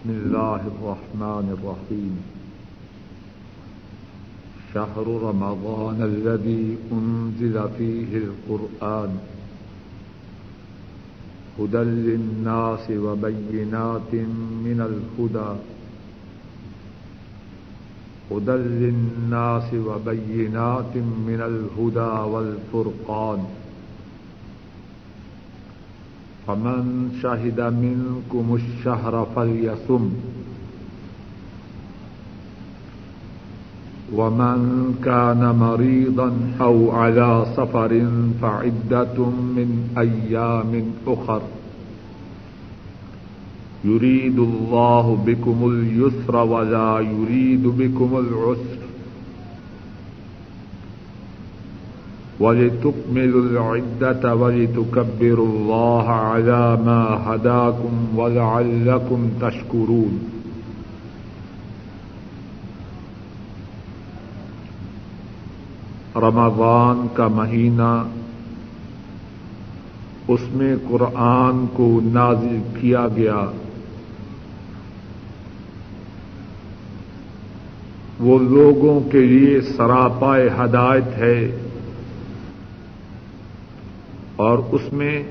بسم الله الرحمن الرحيم. شهر رمضان الذي أنزل فيه القرآن. هدى للناس وبينات من الهدى. هدى للناس وبينات من الهدى والفرقان. فمن شهد منكم الشهر فليصم. ومن كان مريضا أو على سفر فعدة من أيام أخر. يريد الله بكم اليسر ولا يريد بكم العسر. ولتكملوا العدة ولتكبروا الله على ما هداكم ولعلكم تشكرون. رمضان کا مہینہ اس میں قرآن کو نازل کیا گیا۔ وہ لوگوں کے لیے سراپائے ہدایت ہے۔ اور اس میں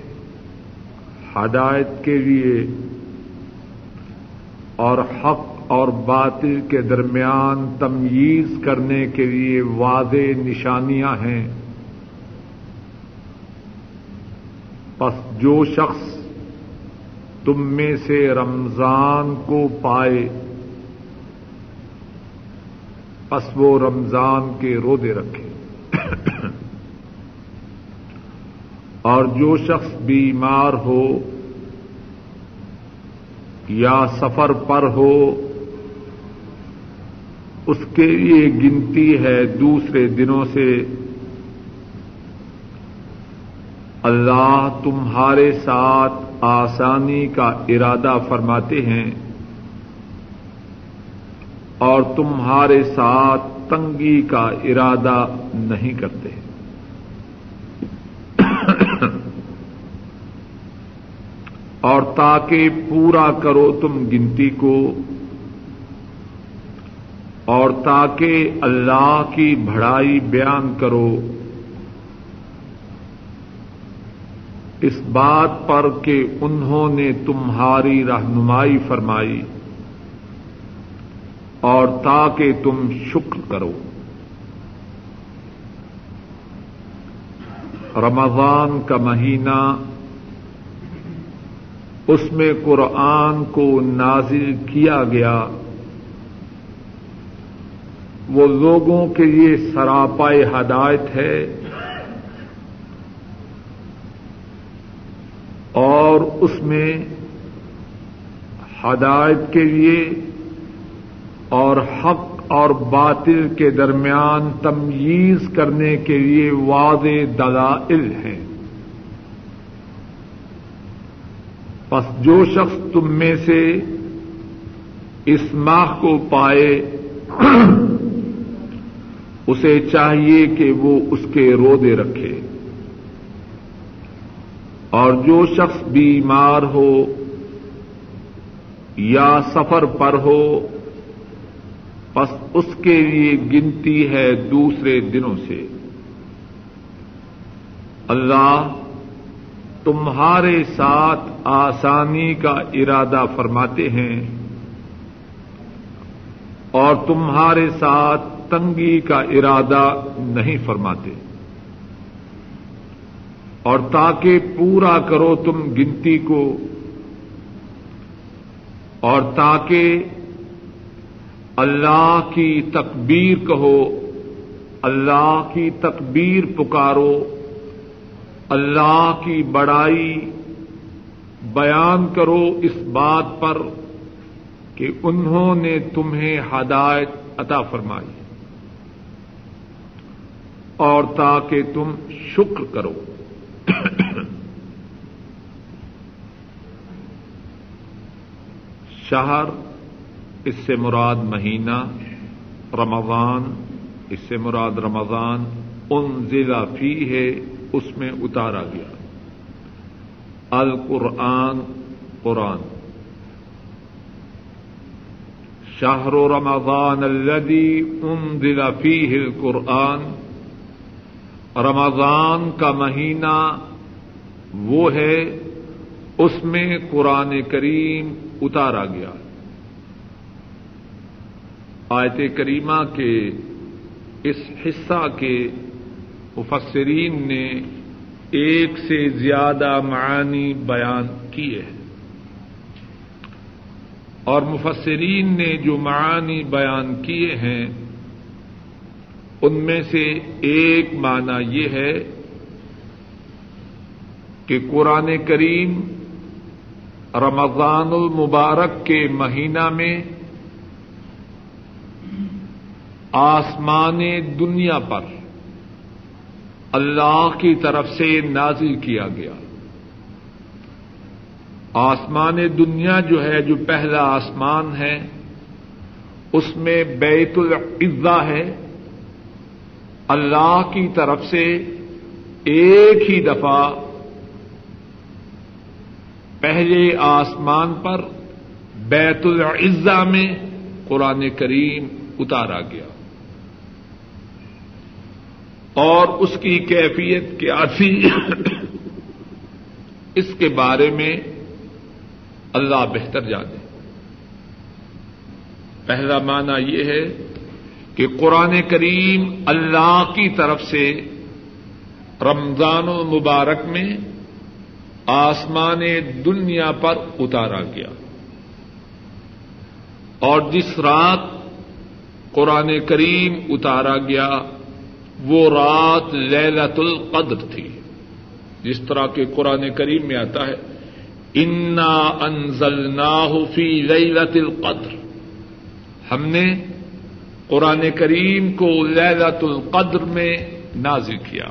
ہدایت کے لیے اور حق اور باطل کے درمیان تمیز کرنے کے لیے واضح نشانیاں ہیں۔ پس جو شخص تم میں سے رمضان کو پائے، پس وہ رمضان کے رودے رکھے۔ اور جو شخص بیمار ہو یا سفر پر ہو، اس کے لیے گنتی ہے دوسرے دنوں سے۔ اللہ تمہارے ساتھ آسانی کا ارادہ فرماتے ہیں اور تمہارے ساتھ تنگی کا ارادہ نہیں کرتے۔ تاکہ پورا کرو تم گنتی کو، اور تاکہ اللہ کی بڑائی بیان کرو۔ اس بات پر کہ انہوں نے تمہاری رہنمائی فرمائی، اور تاکہ تم شکر کرو۔ رمضان کا مہینہ اس میں قرآن کو نازل کیا گیا۔ وہ لوگوں کے لیے سراپائے ہدایت ہے۔ اور اس میں ہدایت کے لیے اور حق اور باطل کے درمیان تمیز کرنے کے لیے واضح دلائل ہیں۔ پس جو شخص تم میں سے اس ماہ کو پائے، اسے چاہیے کہ وہ اس کے رودے رکھے۔ اور جو شخص بیمار ہو یا سفر پر ہو بس اس کے لیے گنتی ہے دوسرے دنوں سے۔ اللہ تمہارے ساتھ آسانی کا ارادہ فرماتے ہیں اور تمہارے ساتھ تنگی کا ارادہ نہیں فرماتے اور تاکہ پورا کرو تم گنتی کو اور تاکہ اللہ کی تکبیر کہو، اللہ کی تکبیر پکارو اللہ کی بڑائی بیان کرو اس بات پر کہ انہوں نے تمہیں ہدایت عطا فرمائی اور تاکہ تم شکر کرو۔ شہر، اس سے مراد مہینہ، رمضان، اس سے مراد رمضان ان ضلع فی ہے اس میں اتارا گیا۔ القرآن، قرآن۔ شاہر رمضان الذي انزل فيه القرآن، رمضان کا مہینہ وہ ہے، اس میں قرآن کریم اتارا گیا۔ آیت کریمہ کے اس حصہ کے مفسرین نے ایک سے زیادہ معانی بیان کیے ہیں۔ اور مفسرین نے جو معانی بیان کیے ہیں، ان میں سے ایک معنی یہ ہے کہ قرآن کریم رمضان المبارک کے مہینہ میں آسمان دنیا پر اللہ کی طرف سے نازل کیا گیا۔ آسمان دنیا جو ہے، جو پہلا آسمان ہے، اس میں بیت العزا ہے۔ اللہ کی طرف سے ایک ہی دفعہ پہلے آسمان پر بیت العزا میں قرآن کریم اتارا گیا۔ اور اس کی کیفیت کیا تھی اس کے بارے میں اللہ بہتر جانے۔ پہلا معنی یہ ہے کہ قرآن کریم اللہ کی طرف سے رمضان المبارک میں آسمان دنیا پر اتارا گیا۔ اور جس رات قرآن کریم اتارا گیا وہ رات لیلت القدر تھی، جس طرح کے قرآن کریم میں آتا ہے، انا انزل فی لیلت القدر۔ ہم نے قرآن کریم کو لیلت القدر میں نازل کیا۔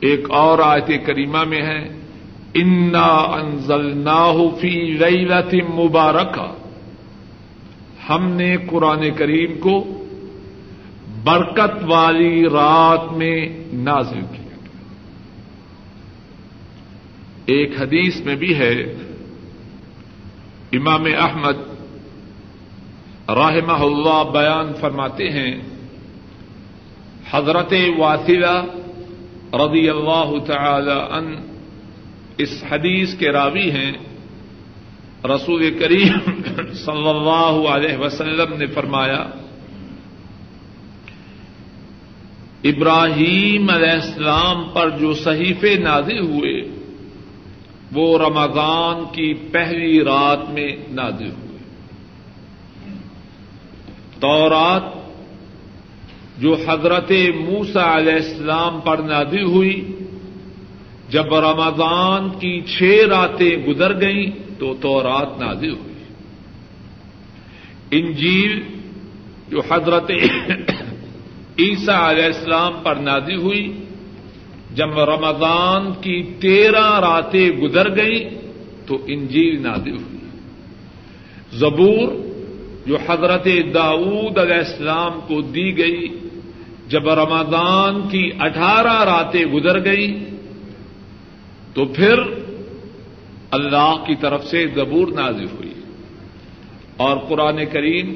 ایک اور آیت کریمہ میں ہے، انا انزل فی لیلت مبارکہ۔ ہم نے قرآن کریم کو برکت والی رات میں نازل کیا ایک حدیث میں بھی ہے، امام احمد راہمہ اللہ بیان فرماتے ہیں، حضرت واطلہ رضی اللہ تعالی ان اس حدیث کے راوی ہیں۔ رسول کریم صلی اللہ علیہ وسلم نے فرمایا ابراہیم علیہ السلام پر جو صحیفے نازل ہوئے، وہ رمضان کی پہلی رات میں نازل ہوئے۔ تورات جو حضرت موسا علیہ السلام پر نازل ہوئی، جب رمضان کی چھ راتیں گزر گئیں تو تورات نازل ہوئی۔ انجیل جو حضرت عیسیٰ علیہ السلام پر نازل ہوئی۔ جب رمضان کی تیرہ راتیں گزر گئیں تو انجیل نادی ہوئی۔ زبور جو حضرت داود علیہ السلام کو دی گئی، جب رمضان کی اٹھارہ راتیں گزر گئی تو پھر اللہ کی طرف سے زبور نازل ہوئی۔ اور قرآن کریم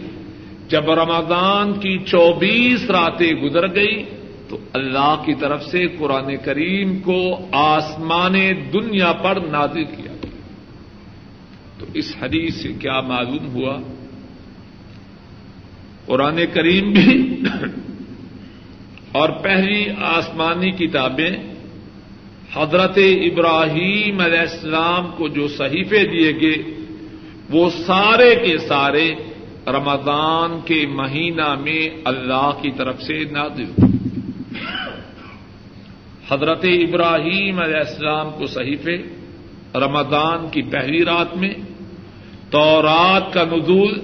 جب رمضان کی چوبیس راتیں گزر گئی تو اللہ کی طرف سے قرآن کریم کو آسمان دنیا پر نازل کیا۔ تو اس حدیث سے کیا معلوم ہوا؟ قرآن کریم بھی اور پہلی آسمانی کتابیں حضرت ابراہیم علیہ السلام کو جو صحیفے دیے گئے، وہ سارے کے سارے رمضان کے مہینہ میں اللہ کی طرف سے نازل حضرت ابراہیم علیہ السلام کو صحیفے، رمضان کی پہلی رات میں، تورات کا نزول،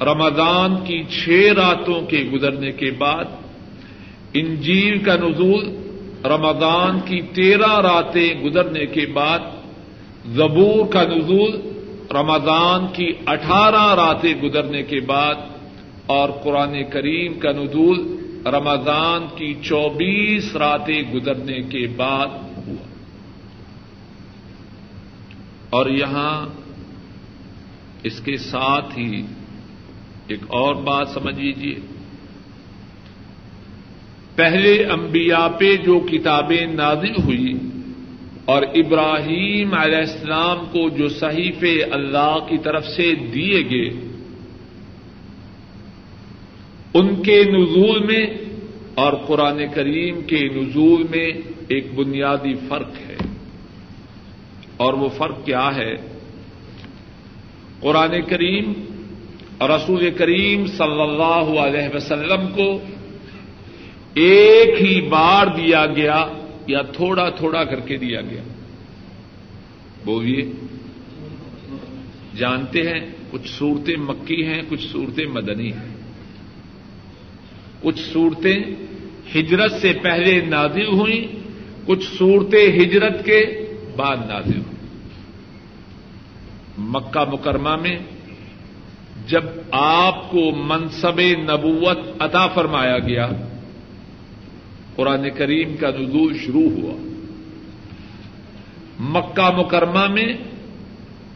رمضان کی چھ راتوں کے گزرنے کے بعد، انجیل کا نزول، رمضان کی تیرہ راتیں گزرنے کے بعد، زبور کا نزول رمضان کی اٹھارہ راتیں گزرنے کے بعد اور قرآن کریم کا ندول رمضان کی چوبیس راتیں گزرنے کے بعد ہوا۔ اور یہاں اس کے ساتھ ہی ایک اور بات سمجھ لیجیے پہلے انبیاء پہ جو کتابیں نازل ہوئی اور ابراہیم علیہ السلام کو جو صحیفے اللہ کی طرف سے دیے گئے، ان کے نزول میں اور قرآن کریم کے نزول میں ایک بنیادی فرق ہے۔ اور وہ فرق کیا ہے؟ قرآن کریم اور رسول کریم صلی اللہ علیہ وسلم کو ایک ہی بار دیا گیا یا تھوڑا تھوڑا کر کے دیا گیا۔ بولیے جانتے ہیں، کچھ صورتیں مکی ہیں، کچھ صورتیں مدنی ہیں۔ کچھ صورتیں ہجرت سے پہلے نازل ہوئیں، کچھ صورتیں ہجرت کے بعد نازل ہوئیں۔ مکہ مکرمہ میں جب آپ کو منصب نبوت عطا فرمایا گیا قرآن کریم کا نزول شروع ہوا۔ مکہ مکرمہ میں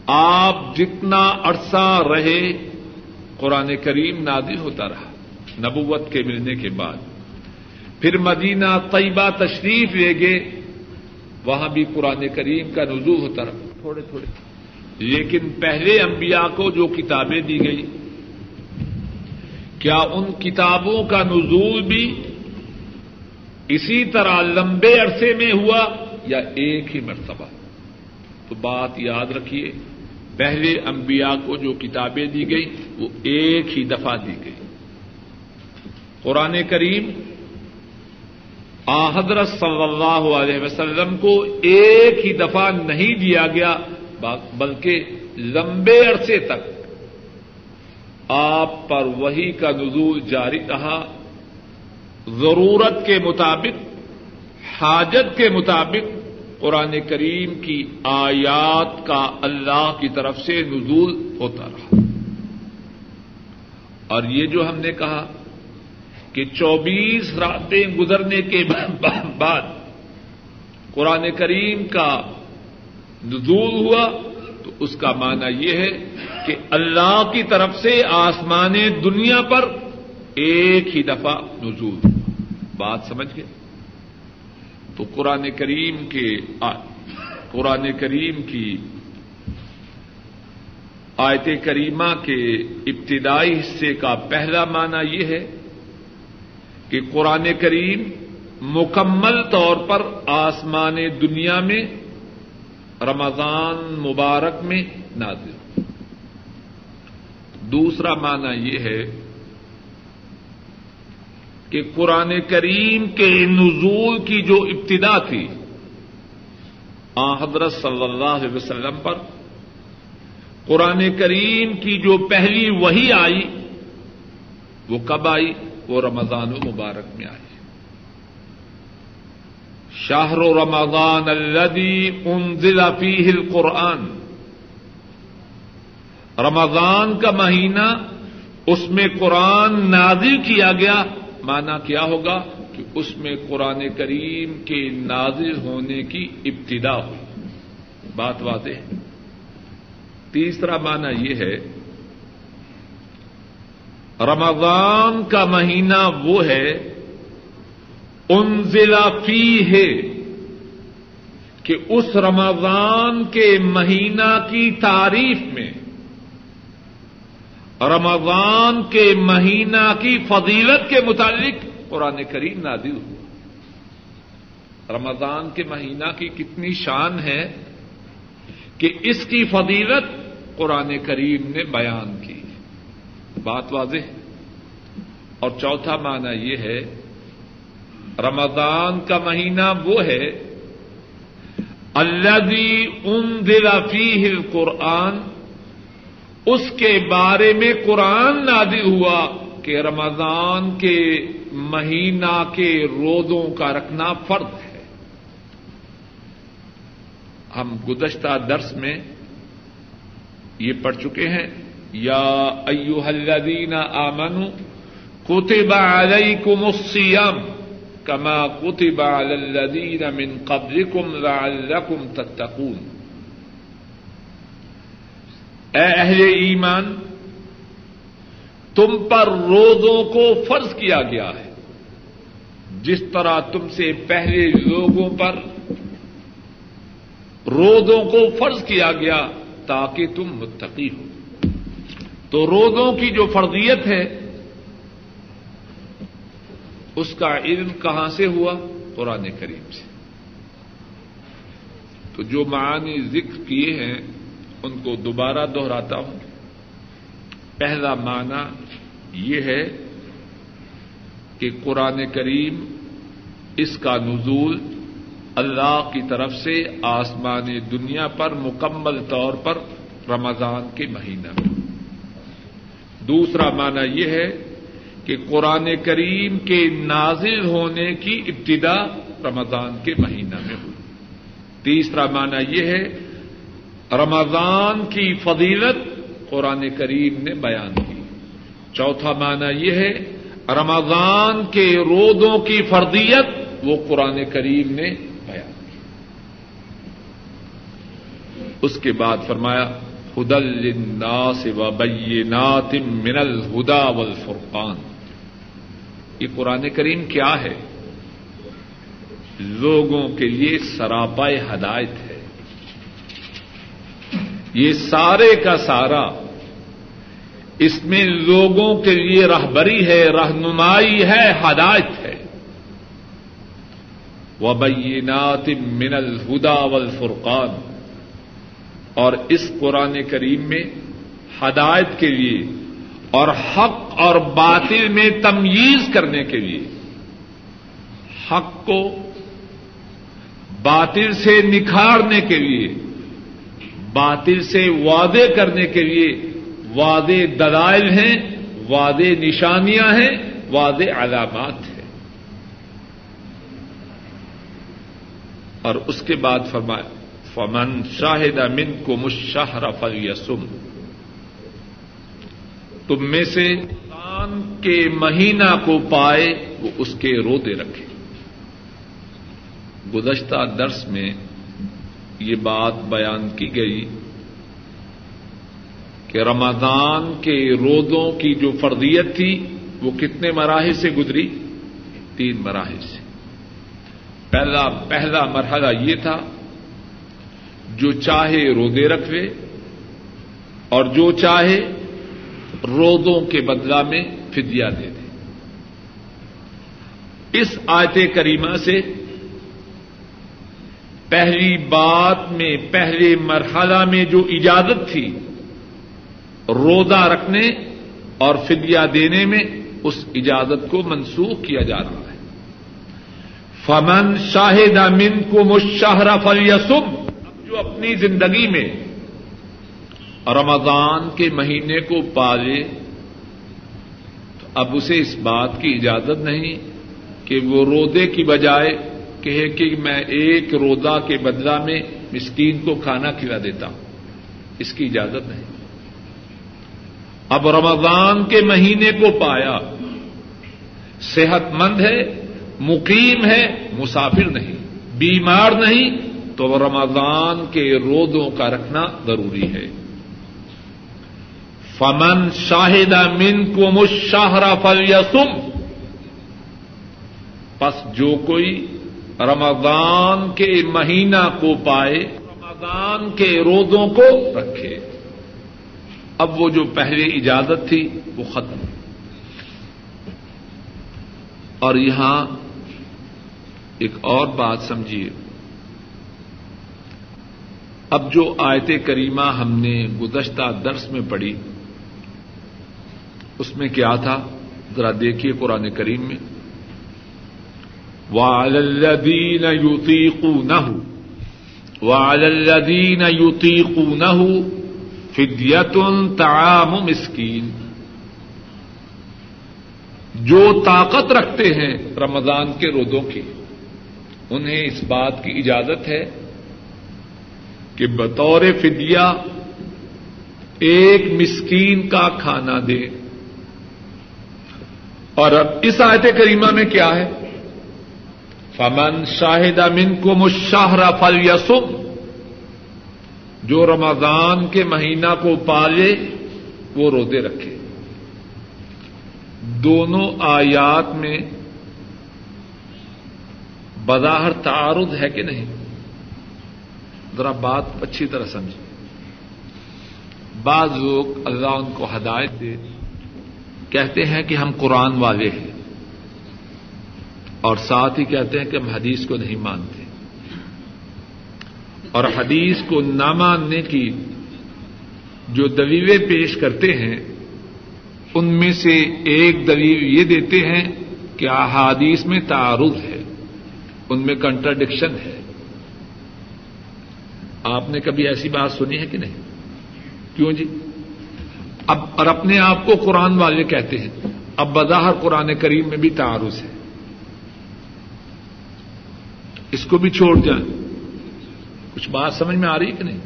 آپ جتنا عرصہ رہے قرآن کریم نادل ہوتا رہا نبوت کے ملنے کے بعد۔ پھر مدینہ طیبہ تشریف لے گئے وہاں بھی قرآن کریم کا نزول ہوتا رہا۔ تھوڑے تھوڑے۔ لیکن پہلے انبیاء کو جو کتابیں دی گئی کیا ان کتابوں کا نزول بھی اسی طرح لمبے عرصے میں ہوا یا ایک ہی مرتبہ؟ تو بات یاد رکھیے، پہلے انبیاء کو جو کتابیں دی گئی وہ ایک ہی دفعہ دی گئی قرآن کریم حضرت صلی اللہ علیہ وسلم کو ایک ہی دفعہ نہیں دیا گیا، بلکہ لمبے عرصے تک۔ آپ پر وہی کا نزول جاری رہا۔ ضرورت کے مطابق، حاجت کے مطابق قرآن کریم کی آیات کا اللہ کی طرف سے نزول ہوتا رہا۔ اور یہ جو ہم نے کہا کہ چوبیس راتیں گزرنے کے بعد قرآن کریم کا نزول ہوا، تو اس کا معنی یہ ہے کہ اللہ کی طرف سے آسمان دنیا پر ایک ہی دفعہ نزول بات سمجھ گئے؟ تو قرآن کریم کے قرآن کریم کی آیت کریمہ کے ابتدائی حصے کا پہلا معنی یہ ہے کہ قرآن کریم مکمل طور پر آسمان دنیا میں، رمضان مبارک میں نازل دوسرا معنی یہ ہے کہ قرآن کریم کے نزول کی جو ابتدا تھی، آ حضرت صلی اللہ علیہ وسلم پر، قرآن کریم کی جو پہلی وہی آئی، وہ کب آئی؟ وہ رمضان مبارک میں آئی۔ شاہر رمضان الدی انزل فیہ القرآن۔ رمضان کا مہینہ، اس میں قرآن نازل کیا گیا۔ مانا کیا ہوگا کہ اس میں قرآن کریم کے نازل ہونے کی ابتدا ہوئی۔ بات واضح تیسرا مانا یہ ہے، رمضان کا مہینہ وہ ہے، انزلہ فی ہے، کہ اس رمضان کے مہینہ کی تعریف میں رمضان کے مہینہ کی فضیلت کے متعلق قرآن کریم نادل ہوا۔ رمضان کے مہینہ کی کتنی شان ہے کہ اس کی فضیلت قرآن کریم نے بیان کی۔ بات واضح۔ ہے اور چوتھا معنی یہ ہے، رمضان کا مہینہ وہ ہے اللہ دی ان دلافی قرآن اس کے بارے میں قرآن نادی ہوا کہ رمضان کے مہینہ کے روزوں کا رکھنا فرض ہے۔ ہم گزشتہ درس میں یہ پڑھ چکے ہیں۔ یا ایو الذین آمن کتب علیکم الصیام کما کتب علی الذین من قبلکم لعلکم تتقون۔ اے اہل ایمان، تم پر روزوں کو فرض کیا گیا ہے۔ جس طرح تم سے پہلے لوگوں پر روزوں کو فرض کیا گیا تاکہ تم متقی ہو۔ تو روزوں کی جو فرضیت ہے، اس کا علم کہاں سے ہوا؟ قرآن کریم سے۔ تو جو معانی ذکر کیے ہیں ان کو دوبارہ دوہراتا ہوں۔ پہلا معنی یہ ہے کہ قرآن کریم اس کا نزول اللہ کی طرف سے آسمان دنیا پر مکمل طور پر رمضان کے مہینہ میں۔ دوسرا معنی یہ ہے کہ قرآن کریم کے نازل ہونے کی ابتدا رمضان کے مہینہ میں ہوئی۔ تیسرا معنی یہ ہے رمضان کی فضیلت قرآن کریم نے بیان کی۔ چوتھا معنی یہ ہے، رمضان کے رودوں کی فردیت وہ قرآن کریم نے بیان کی۔ اس کے بعد فرمایا، ہدل الناس و بینات من الہدا والفرقان۔ یہ قرآن کریم کیا ہے؟ لوگوں کے لیے سراپائے ہدایت ہے۔ یہ سارے کا سارا اس میں لوگوں کے لیے رہبری ہے، رہنمائی ہے، ہدایت ہے۔ وبینات من الہدا والفرقان۔ اور اس قرآن کریم میں ہدایت کے لیے اور حق اور باطل میں تمیز کرنے کے لیے حق کو باطل سے نکھارنے کے لیے باطل سے وعدے کرنے کے لیے وعدے دلائل ہیں، وعدے نشانیاں ہیں، وعدے علامات ہیں۔ اور اس کے بعد فرمایا، فمن شاہد امن کو مشاہر فل یسم تم میں سے کان کے مہینہ کو پائے، وہ اس کے روتے رکھے۔ گزشتہ درس میں یہ بات بیان کی گئی کہ رمضان کے روزوں کی جو فردیت تھی وہ کتنے مراحل سے گزری؟ تین مراحل سے۔ پہلا پہلا مرحلہ یہ تھا، جو چاہے رودے رکھے اور جو چاہے روزوں کے بدلا میں فدیا دے دے۔ اس آیت کریمہ سے پہلی بات میں، پہلے مرحلہ میں جو اجازت تھی، روزہ رکھنے اور فدیا دینے میں اس اجازت کو منسوخ کیا جا رہا ہے۔ فمن شاہد امن کو مشاہرہ فلیسم جو اپنی زندگی میں رمضان کے مہینے کو پالے، تو اب اسے اس بات کی اجازت نہیں کہ وہ رودے کی بجائے کہے کہ میں ایک روزہ کے بدلا میں مسکین کو کھانا کھلا دیتا ہوں۔ اس کی اجازت نہیں۔ اب رمضان کے مہینے کو پایا۔ صحت مند ہے، مقیم ہے، مسافر نہیں، بیمار نہیں، تو رمضان کے روزوں کا رکھنا ضروری ہے۔ فمن شاہد من کو مشاہرہ فل پس جو کوئی رمضان کے مہینہ کو پائے، رمضان کے روزوں کو رکھے۔ اب وہ جو پہلے اجازت تھی، وہ ختم۔ اور یہاں ایک اور بات سمجھیے۔ اب جو آیت کریمہ ہم نے گزشتہ درس میں پڑھی، اس میں کیا تھا؟ ذرا دیکھیے قرآن کریم میں۔ والدین یوتیقو نہ والدین یوتیقو نہ فدیت تعام مسکین جو طاقت رکھتے ہیں رمضان کے رودوں کی، انہیں اس بات کی اجازت ہے کہ بطور فدیا ایک مسکین کا کھانا دے اور اب اس آیت کریمہ میں کیا ہے؟ فمن شاہد امن کو مشاہرہ فل یسم جو رمضان کے مہینہ کو پالے، وہ روزے رکھے۔ دونوں آیات میں بظاہر تعارض ہے کہ نہیں؟ ذرا بات اچھی طرح سمجھے بعض لوگ اللہ ان کو ہدایت دے، کہتے ہیں کہ ہم قرآن والے ہیں۔ اور ساتھ ہی کہتے ہیں کہ ہم حدیث کو نہیں مانتے۔ اور حدیث کو نہ ماننے کی جو دلیلیں پیش کرتے ہیں، ان میں سے ایک دلیل یہ دیتے ہیں کہ احادیث میں تعارض ہے، ان میں کنٹراڈکشن ہے۔ آپ نے کبھی ایسی بات سنی ہے کہ نہیں؟ کیوں جی؟ اب اور اپنے آپ کو قرآن والے کہتے ہیں، اب بظاہر قرآن کریم میں بھی تعارض ہے۔ اس کو بھی چھوڑ جائیں کچھ بات سمجھ میں آ رہی کہ نہیں؟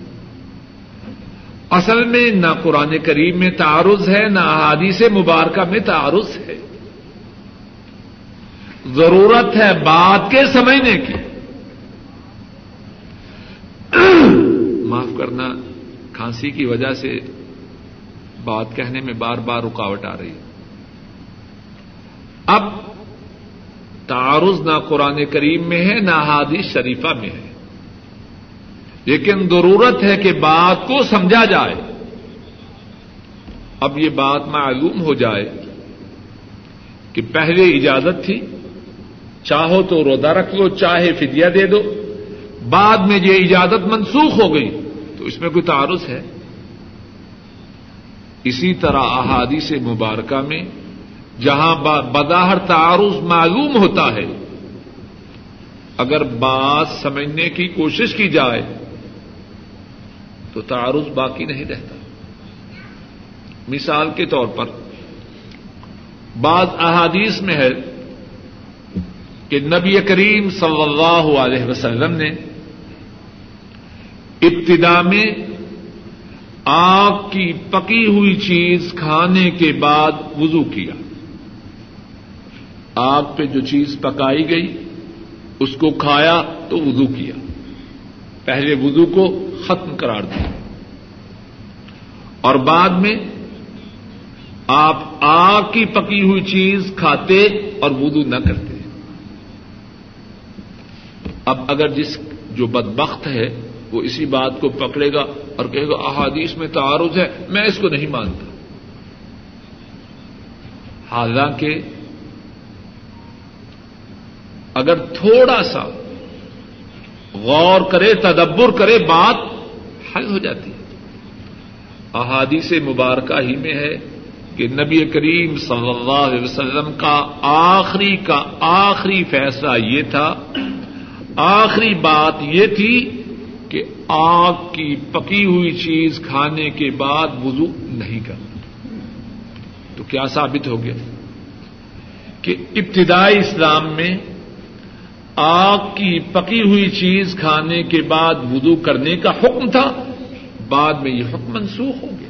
اصل میں نہ قرآن کریم میں تعارض ہے نہ احادیث مبارکہ میں تعارض ہے۔ ضرورت ہے بات کے سمجھنے کی۔ معاف کرنا کھانسی کی وجہ سے بات کہنے میں بار بار رکاوٹ آ رہی ہے۔ اب تعارض نہ قرآن کریم میں ہے، نہ حادث شریفہ میں ہے۔ لیکن ضرورت ہے کہ بات کو سمجھا جائے۔ اب یہ بات معلوم ہو جائے کہ پہلے اجازت تھی، چاہو تو روزہ رکھ لو، چاہے فدیہ دے دو۔ بعد میں یہ اجازت منسوخ ہو گئی، تو اس میں کوئی تعارض ہے۔ اسی طرح احادی سے مبارکہ میں جہاں بظاہر تعارض معلوم ہوتا ہے۔ اگر بات سمجھنے کی کوشش کی جائے، تو تعارض باقی نہیں رہتا۔ مثال کے طور پر، بعض احادیث میں ہے کہ نبی کریم صلی اللہ علیہ وسلم نے ابتدا میں آگ کی پکی ہوئی چیز کھانے کے بعد وضو کیا۔ آگ پہ جو چیز پکائی گئی، اس کو کھایا تو وضو کیا۔ پہلے وضو کو ختم قرار دیا۔ اور بعد میں آپ آگ کی پکی ہوئی چیز کھاتے اور وضو نہ کرتے۔ اب اگر جس جو بدبخت ہے، وہ اسی بات کو پکڑے گا اور کہے گا، احادیث میں تعارض ہے، میں اس کو نہیں مانتا۔ حالانکہ اگر تھوڑا سا غور کرے، تدبر کرے، بات حل ہو جاتی ہے۔ احادیث مبارکہ ہی میں ہے کہ نبی کریم صلی اللہ علیہ وسلم کا آخری کا آخری فیصلہ یہ تھا۔ آخری بات یہ تھی کہ آگ کی پکی ہوئی چیز کھانے کے بعد وضو نہیں کرنا۔ تو کیا ثابت ہو گیا کہ ابتدائی اسلام میں آگ کی پکی ہوئی چیز کھانے کے بعد وضو کرنے کا حکم تھا، بعد میں یہ حکم منسوخ ہو گیا۔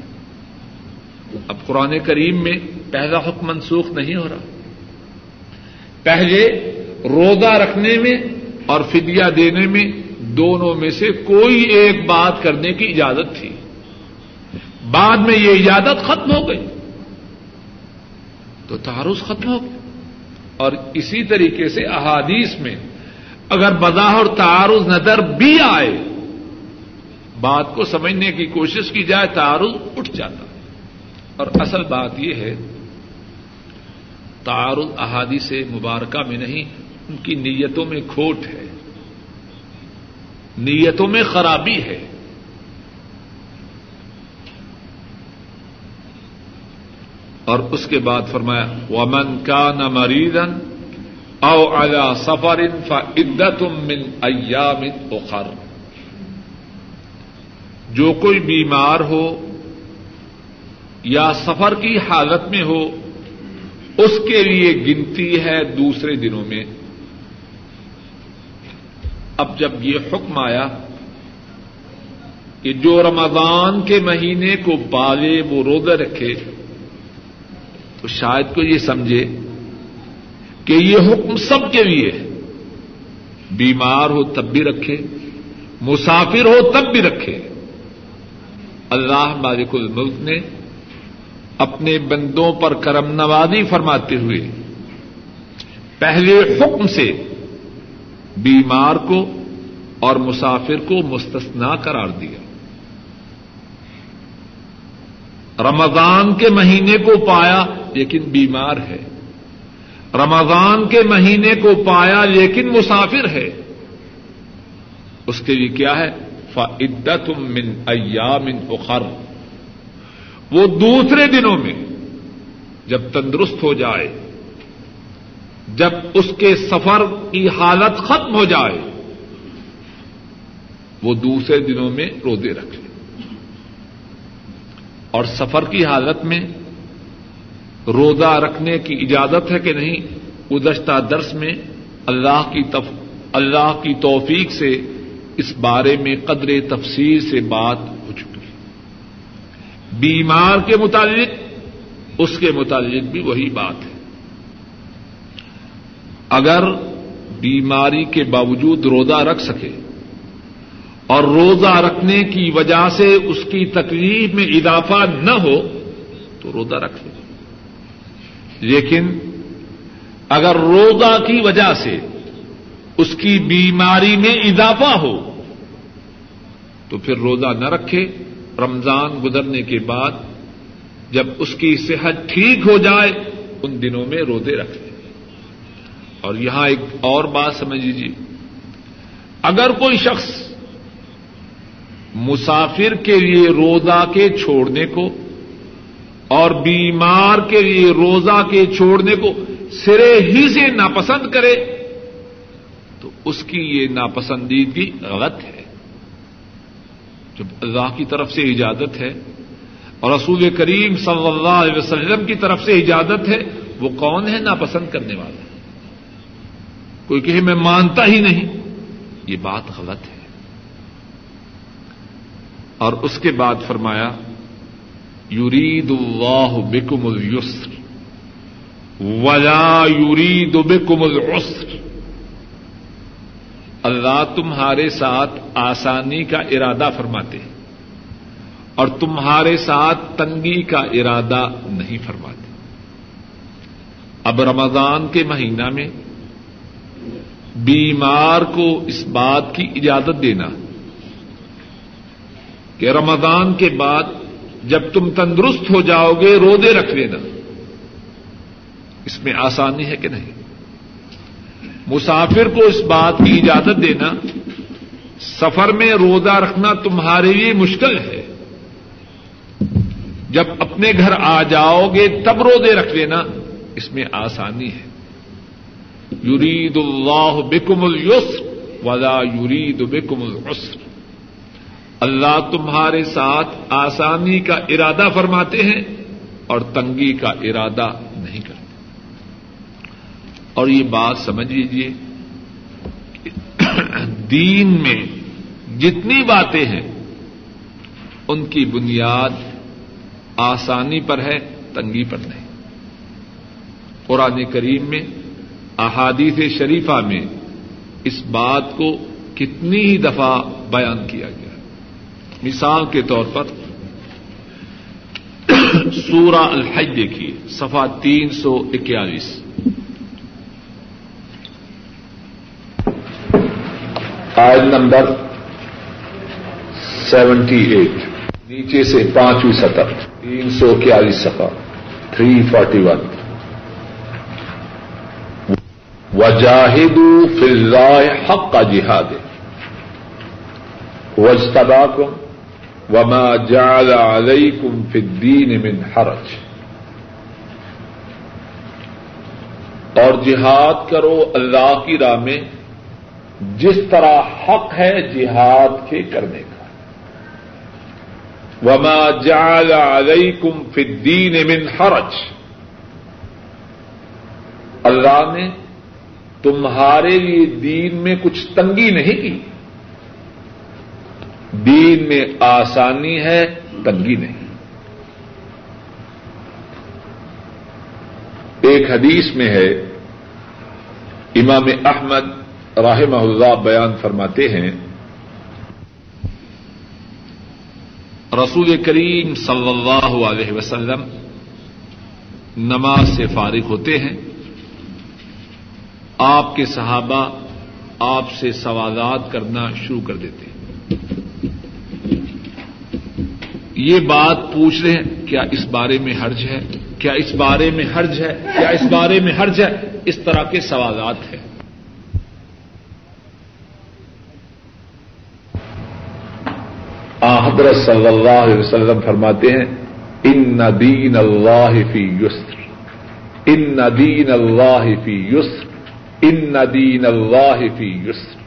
اب قرآن کریم میں پہلا حکم منسوخ نہیں ہو رہا۔ پہلے روزہ رکھنے میں اور فدیہ دینے میں دونوں میں سے کوئی ایک بات کرنے کی اجازت تھی۔ بعد میں یہ اجازت ختم ہو گئی۔ تو تعارض ختم ہو گیا۔ اور اسی طریقے سے احادیث میں اگر بظاہر تعارض نظر بھی آئے، بات کو سمجھنے کی کوشش کی جائے، تعارض اٹھ جاتا۔ اور اصل بات یہ ہے، تعارض احادی سے مبارکہ میں نہیں، ان کی نیتوں میں کھوٹ ہے۔ نیتوں میں خرابی ہے۔ اور اس کے بعد فرمایا، ومن کا نہ مریضن او الا سفر فعدت من ایام اخر جو کوئی بیمار ہو یا سفر کی حالت میں ہو، اس کے لیے گنتی ہے دوسرے دنوں میں۔ اب جب یہ حکم آیا کہ جو رمضان کے مہینے کو پالے وہ روزہ رکھے، تو شاید کو یہ سمجھے کہ یہ حکم سب کے لیے ہے۔ بیمار ہو تب بھی رکھے، مسافر ہو تب بھی رکھے۔ اللہ مالک الملک نے اپنے بندوں پر کرم نوازی فرماتے ہوئے پہلے حکم سے بیمار کو اور مسافر کو مستثنا قرار دیا۔ رمضان کے مہینے کو پایا، لیکن بیمار ہے۔ رمضان کے مہینے کو پایا لیکن مسافر ہے۔ اس کے لیے کیا ہے؟ فعدت من ایام اخر وہ دوسرے دنوں میں جب تندرست ہو جائے، جب اس کے سفر کی حالت ختم ہو جائے، وہ دوسرے دنوں میں روزے رکھے اور سفر کی حالت میں روزہ رکھنے کی اجازت ہے کہ نہیں؟ گزشتہ درس میں اللہ کی تف... اللہ کی توفیق سے اس بارے میں قدر تفصیل سے بات ہو چکی۔ ہے بیمار کے متعلق، اس کے متعلق بھی وہی بات ہے۔ اگر بیماری کے باوجود روزہ رکھ سکے اور روزہ رکھنے کی وجہ سے اس کی تکلیف میں اضافہ نہ ہو، تو روزہ رکھ لے۔ لیکن اگر روزہ کی وجہ سے اس کی بیماری میں اضافہ ہو، تو پھر روزہ نہ رکھے۔ رمضان گزرنے کے بعد جب اس کی صحت ٹھیک ہو جائے، ان دنوں میں روزے رکھ لیں۔ اور یہاں ایک اور بات سمجھ لیجیے اگر کوئی شخص مسافر کے لیے روزہ کے چھوڑنے کو اور بیمار کے لیے روزہ کے چھوڑنے کو سرے ہی سے ناپسند کرے تو اس کی یہ ناپسندیدگی غلط ہے۔ جب اللہ کی طرف سے اجازت ہے اور رسول کریم صلی اللہ علیہ وسلم کی طرف سے اجازت ہے، وہ کون ہے ناپسند کرنے والا کوئی کہے میں مانتا ہی نہیں، یہ بات غلط ہے۔ اور اس کے بعد فرمایا یورید اللہ بکم السر ولا یورید بکم العسر۔ اللہ تمہارے ساتھ آسانی کا ارادہ فرماتے ہیں اور تمہارے ساتھ تنگی کا ارادہ نہیں فرماتے۔ اب رمضان کے مہینہ میں بیمار کو اس بات کی اجازت دینا کہ رمضان کے بعد جب تم تندرست ہو جاؤ گے، رودے رکھ لینا۔ اس میں آسانی ہے کہ نہیں؟ مسافر کو اس بات کی اجازت دینا، سفر میں روزہ رکھنا تمہارے لیے مشکل ہے۔ جب اپنے گھر آ جاؤ گے، تب روزے رکھ لینا۔ اس میں آسانی ہے۔ یرید اللہ بکم السر ولا یرید بکم العسر۔ اللہ تمہارے ساتھ آسانی کا ارادہ فرماتے ہیں اور تنگی کا ارادہ نہیں کرتے۔ اور یہ بات سمجھ لیجیے دین میں جتنی باتیں ہیں، ان کی بنیاد آسانی پر ہے، تنگی پر نہیں۔ قرآن کریم میں، احادیث شریفہ میں اس بات کو کتنی ہی دفعہ بیان کیا گیا۔ مثال کے طور پر سورہ الحج دیکھیے صفا تین سو اکیالیس۔ آئل نمبر سیونٹی ایٹ۔ نیچے سے پانچویں سطح، تین سو اکیالیس سفا تھری فورٹی ون وجاہد فلائے حق کا جہاد وجتبا کو وما جعل علیکم فی الدین من حرج۔ اور جہاد کرو اللہ کی راہ میں، جس طرح حق ہے جہاد کے کرنے کا۔ وما جعل علیکم فی الدین من حرج۔ اللہ نے تمہارے لیے دین میں کچھ تنگی نہیں کی۔ دین میں آسانی ہے، تنگی نہیں۔ ایک حدیث میں ہے، امام احمد راہم اللہ بیان فرماتے ہیں، رسول کریم صلی اللہ علیہ وسلم نماز سے فارغ ہوتے ہیں۔ آپ کے صحابہ آپ سے سوالات کرنا شروع کر دیتے ہیں۔ یہ بات پوچھ رہے ہیں، کیا اس بارے میں حرج ہے؟ کیا اس بارے میں حرج ہے؟ کیا اس بارے میں حرج ہے؟ اس طرح کے سوالات ہیں۔ حضرت صلی اللہ علیہ وسلم فرماتے ہیں، ان ندین اللہ فی یسر. ان ندین اللہ فی یسر، ان ندین اللہ فی یسر۔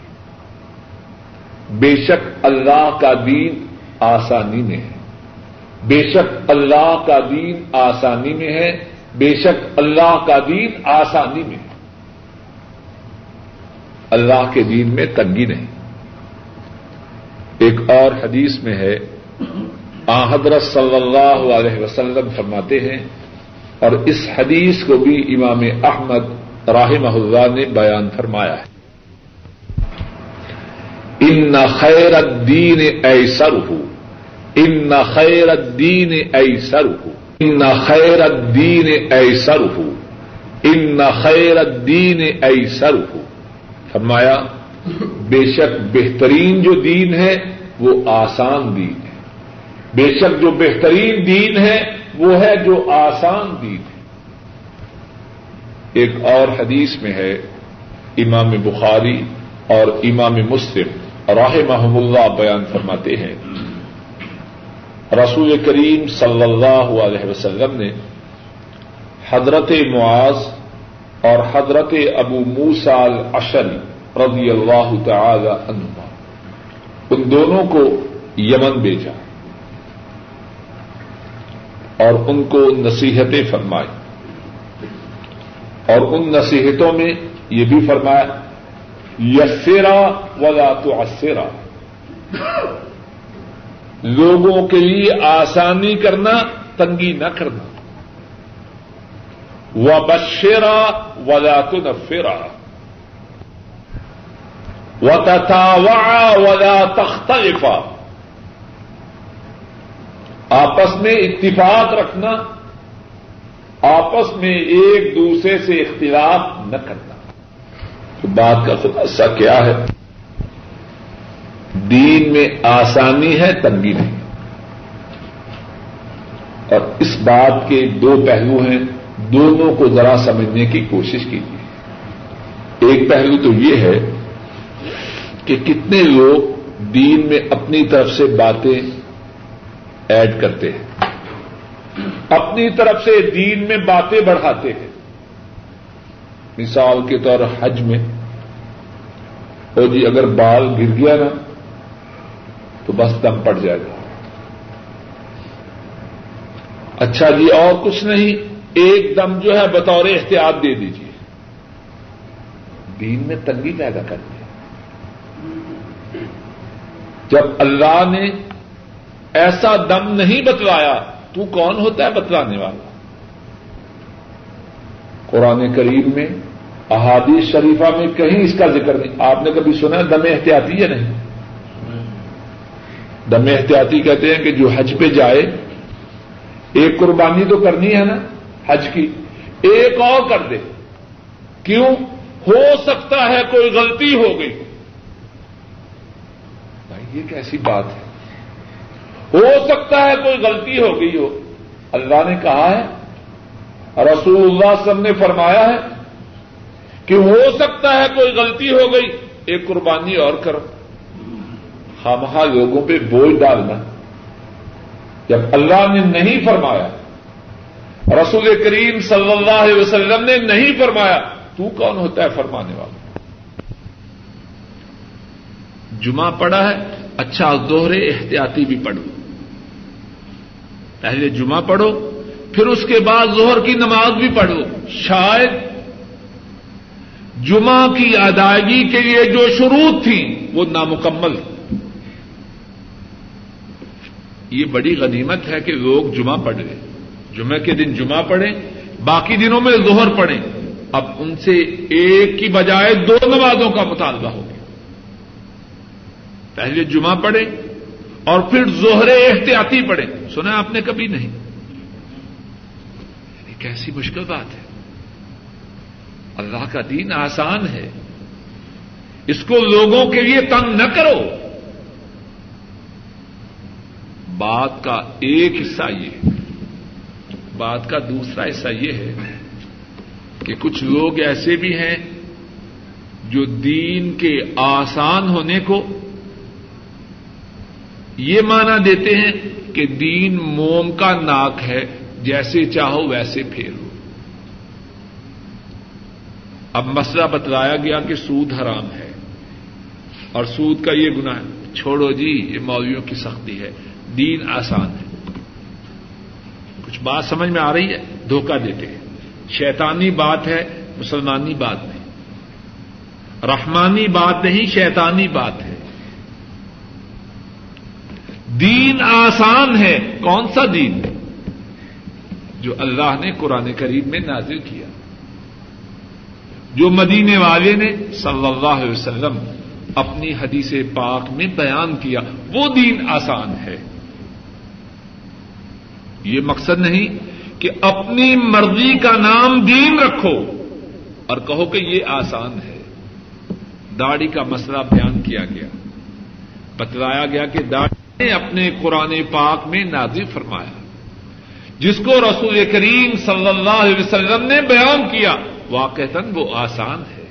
بے شک اللہ کا دین آسانی میں ہے۔ بے شک اللہ کا دین آسانی میں ہے، بے شک اللہ کا دین آسانی میں ہے۔ اللہ کے دین میں تنگی نہیں۔ ایک اور حدیث میں ہے، آ حضرت صلی اللہ علیہ وسلم فرماتے ہیں، اور اس حدیث کو بھی امام احمد راہ اللہ نے بیان فرمایا ہے۔ ان خیر الدین ایسر ہوں ان خیر الدین ایسر ہو ان خیر الدین ایسر ہو ان خیر الدین ایسر ہو فرمایا، بے شک بہترین جو دین ہے، وہ آسان دین ہے. بے شک جو بہترین دین ہے، وہ ہے جو آسان دین ہے. ایک اور حدیث میں ہے، امام بخاری اور امام مسلم راہ محم اللہ بیان فرماتے ہیں۔ رسول کریم صلی اللہ علیہ وسلم نے حضرت معاذ اور حضرت ابو موسال اشری رضی اللہ تعالی عنہ ان دونوں کو یمن بھیجا اور ان کو نصیحتیں فرمائی۔ اور ان نصیحتوں میں یہ بھی فرمایا، یسرا ولا تو لوگوں کے لیے آسانی کرنا، تنگی نہ کرنا۔ و بشیرا ولا تو نفیرا و تتاوا ولا تختلفا۔ آپس میں اتفاق رکھنا، آپس میں ایک دوسرے سے اختلاف نہ کرنا۔ تو بات کا خلاصہ کیا ہے؟ دین میں آسانی ہے، تنگی نہیں۔ اور اس بات کے دو پہلو ہیں، دونوں کو ذرا سمجھنے کی کوشش کیجیے۔ ایک پہلو تو یہ ہے کہ کتنے لوگ دین میں اپنی طرف سے باتیں ایڈ کرتے ہیں۔ اپنی طرف سے دین میں باتیں بڑھاتے ہیں۔ مثال کے طور حج میں اور جی اگر بال گر گیا نا بس دم پڑ جائے گا۔ اچھا جی اور کچھ نہیں، ایک دم جو ہے بطور احتیاط دے دیجیے دین میں تنگی پیدا کر دی جب اللہ نے ایسا دم نہیں بتلایا، تو کون ہوتا ہے بتلانے والا؟ قرآن کریم میں، احادیث شریفہ میں کہیں اس کا ذکر نہیں۔ آپ نے کبھی سنا دم احتیاطی ہے نہیں؟ دم احتیاطی کہتے ہیں کہ جو حج پہ جائے، ایک قربانی تو کرنی ہے نا حج کی، ایک اور کر دے۔ کیوں؟ ہو سکتا ہے کوئی غلطی ہو گئی۔ بھائی، یہ کیسی بات ہے۔ ہو سکتا ہے کوئی غلطی ہو گئی ہو۔ اللہ نے کہا ہے، رسول اللہ سب نے فرمایا ہے کہ ہو سکتا ہے کوئی غلطی ہو گئی، ایک قربانی اور کرو۔ خامہ لوگوں پہ بوجھ ڈالنا۔ جب اللہ نے نہیں فرمایا، رسول کریم صلی اللہ علیہ وسلم نے نہیں فرمایا، تو کون ہوتا ہے فرمانے والا؟ جمعہ پڑا ہے اچھا دوہرے احتیاطی بھی پڑھو۔ پہلے جمعہ پڑھو، پھر اس کے بعد زہر کی نماز بھی پڑھو۔ شاید جمعہ کی ادائیگی کے لیے جو شروع تھی، وہ نامکمل۔ تھی یہ بڑی غنیمت ہے کہ لوگ جمعہ پڑھ لیں جمعہ کے دن جمعہ پڑھیں، باقی دنوں میں ظہر پڑھیں۔ اب ان سے ایک کی بجائے دو نمازوں کا مطالبہ ہوگا پہلے جمعہ پڑھیں اور پھر زہرے احتیاطی پڑے سنا آپ نے کبھی نہیں؟ ایک ایسی مشکل بات ہے۔ اللہ کا دین آسان ہے۔ اس کو لوگوں کے لیے تنگ نہ کرو۔ بات کا ایک حصہ یہ بات کا دوسرا حصہ یہ ہے کہ کچھ لوگ ایسے بھی ہیں جو دین کے آسان ہونے کو یہ مانا دیتے ہیں کہ دین موم کا ناک ہے، جیسے چاہو ویسے پھیرو۔ اب مسئلہ بتلایا گیا کہ سود حرام ہے۔ اور سود کا یہ گنا چھوڑو جی یہ مولویوں کی سختی ہے۔ دین آسان ہے۔ کچھ بات سمجھ میں آ رہی ہے؟ دھوکہ دیتے ہیں۔ شیطانی بات ہے، مسلمانی بات نہیں۔ رحمانی بات نہیں، شیطانی بات ہے۔ دین آسان ہے۔ کون سا دین؟ جو اللہ نے قرآن کریم میں نازل کیا۔ جو مدینے والے نے صلی اللہ علیہ وسلم اپنی حدیث پاک میں بیان کیا، وہ دین آسان ہے۔ یہ مقصد نہیں کہ اپنی مرضی کا نام دین رکھو اور کہو کہ یہ آسان ہے۔ داڑھی کا مسئلہ بیان کیا گیا۔ بتلایا گیا کہ داڑھی نے اپنے قرآن پاک میں نازی فرمایا۔ جس کو رسول کریم صلی اللہ علیہ وسلم نے بیان کیا، واقعتاً وہ آسان ہے۔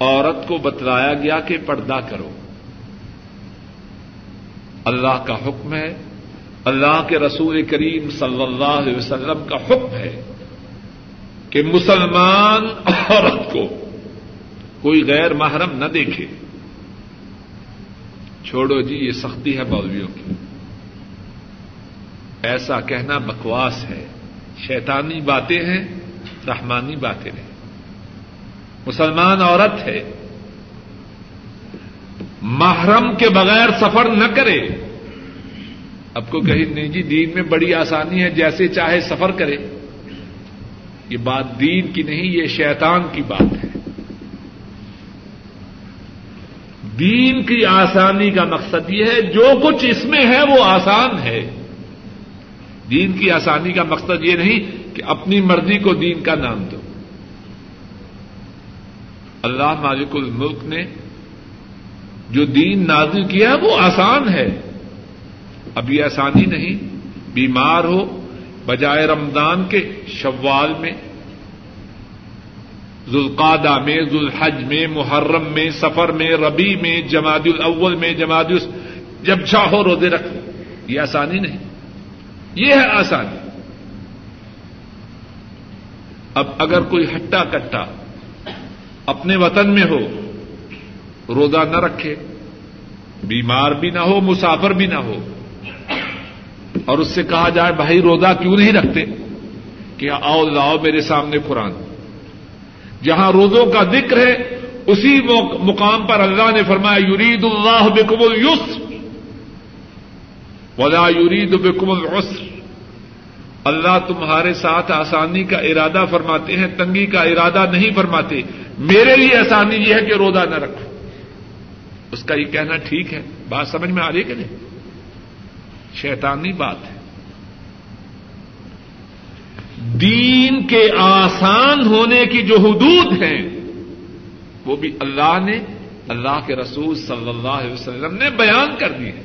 عورت کو بتلایا گیا کہ پردہ کرو۔ اللہ کا حکم ہے، اللہ کے رسول کریم صلی اللہ علیہ وسلم کا حکم ہے کہ مسلمان عورت کو کوئی غیر محرم نہ دیکھے۔ چھوڑو جی یہ سختی ہے مولویوں کی۔ ایسا کہنا بکواس ہے۔ شیطانی باتیں ہیں، رحمانی باتیں ہیں۔ مسلمان عورت ہے۔ محرم کے بغیر سفر نہ کرے۔ اب کو کہیں نہیں جی دین میں بڑی آسانی ہے، جیسے چاہے سفر کرے۔ یہ بات دین کی نہیں، یہ شیطان کی بات ہے۔ دین کی آسانی کا مقصد یہ ہے، جو کچھ اس میں ہے وہ آسان ہے۔ دین کی آسانی کا مقصد یہ نہیں کہ اپنی مرضی کو دین کا نام دو۔ اللہ مالک الملک نے جو دین نازل کیا ہے وہ آسان ہے۔ اب یہ آسانی نہیں۔ بیمار ہو، بجائے رمضان کے شوال میں ذوالقادہ میں، ذوالحج میں، محرم میں سفر میں ربی میں جماعت الاول میں جماعت جب چاہو روزے رکھ یہ آسانی نہیں۔ یہ ہے آسانی۔ اب اگر کوئی ہٹا کٹا اپنے وطن میں ہو روزہ نہ رکھے، بیمار بھی نہ ہو، مسافر بھی نہ ہو۔ اور اس سے کہا جائے، بھائی روزہ کیوں نہیں رکھتے؟ کہ آؤ، لاؤ میرے سامنے قرآن۔ جہاں روزوں کا ذکر ہے، اسی مقام پر اللہ نے فرمایا یورید اللہ بکم الس ولا یورید بکم العسر۔ اللہ تمہارے ساتھ آسانی کا ارادہ فرماتے ہیں، تنگی کا ارادہ نہیں فرماتے۔ میرے لیے آسانی یہ ہے کہ روزہ نہ رکھو۔ اس کا یہ کہنا ٹھیک ہے بات سمجھ میں آ رہی ہے کہ نہیں؟ شیطانی بات ہے۔ دین کے آسان ہونے کی جو حدود ہیں، وہ بھی اللہ نے، اللہ کے رسول صلی اللہ علیہ وسلم نے بیان کر دی ہے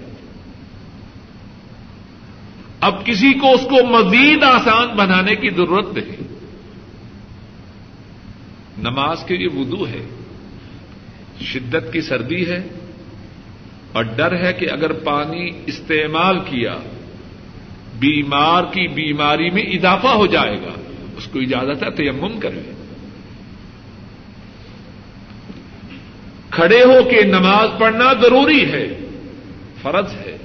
اب کسی کو اس کو مزید آسان بنانے کی ضرورت نہیں۔ نماز کے لیے وضو ہے۔ شدت کی سردی ہے اور ڈر ہے کہ اگر پانی استعمال کیا، بیمار کی بیماری میں اضافہ ہو جائے گا، اس کو اجازت ہے، تیمم کرے۔ کھڑے ہو کے نماز پڑھنا ضروری ہے، فرض ہے۔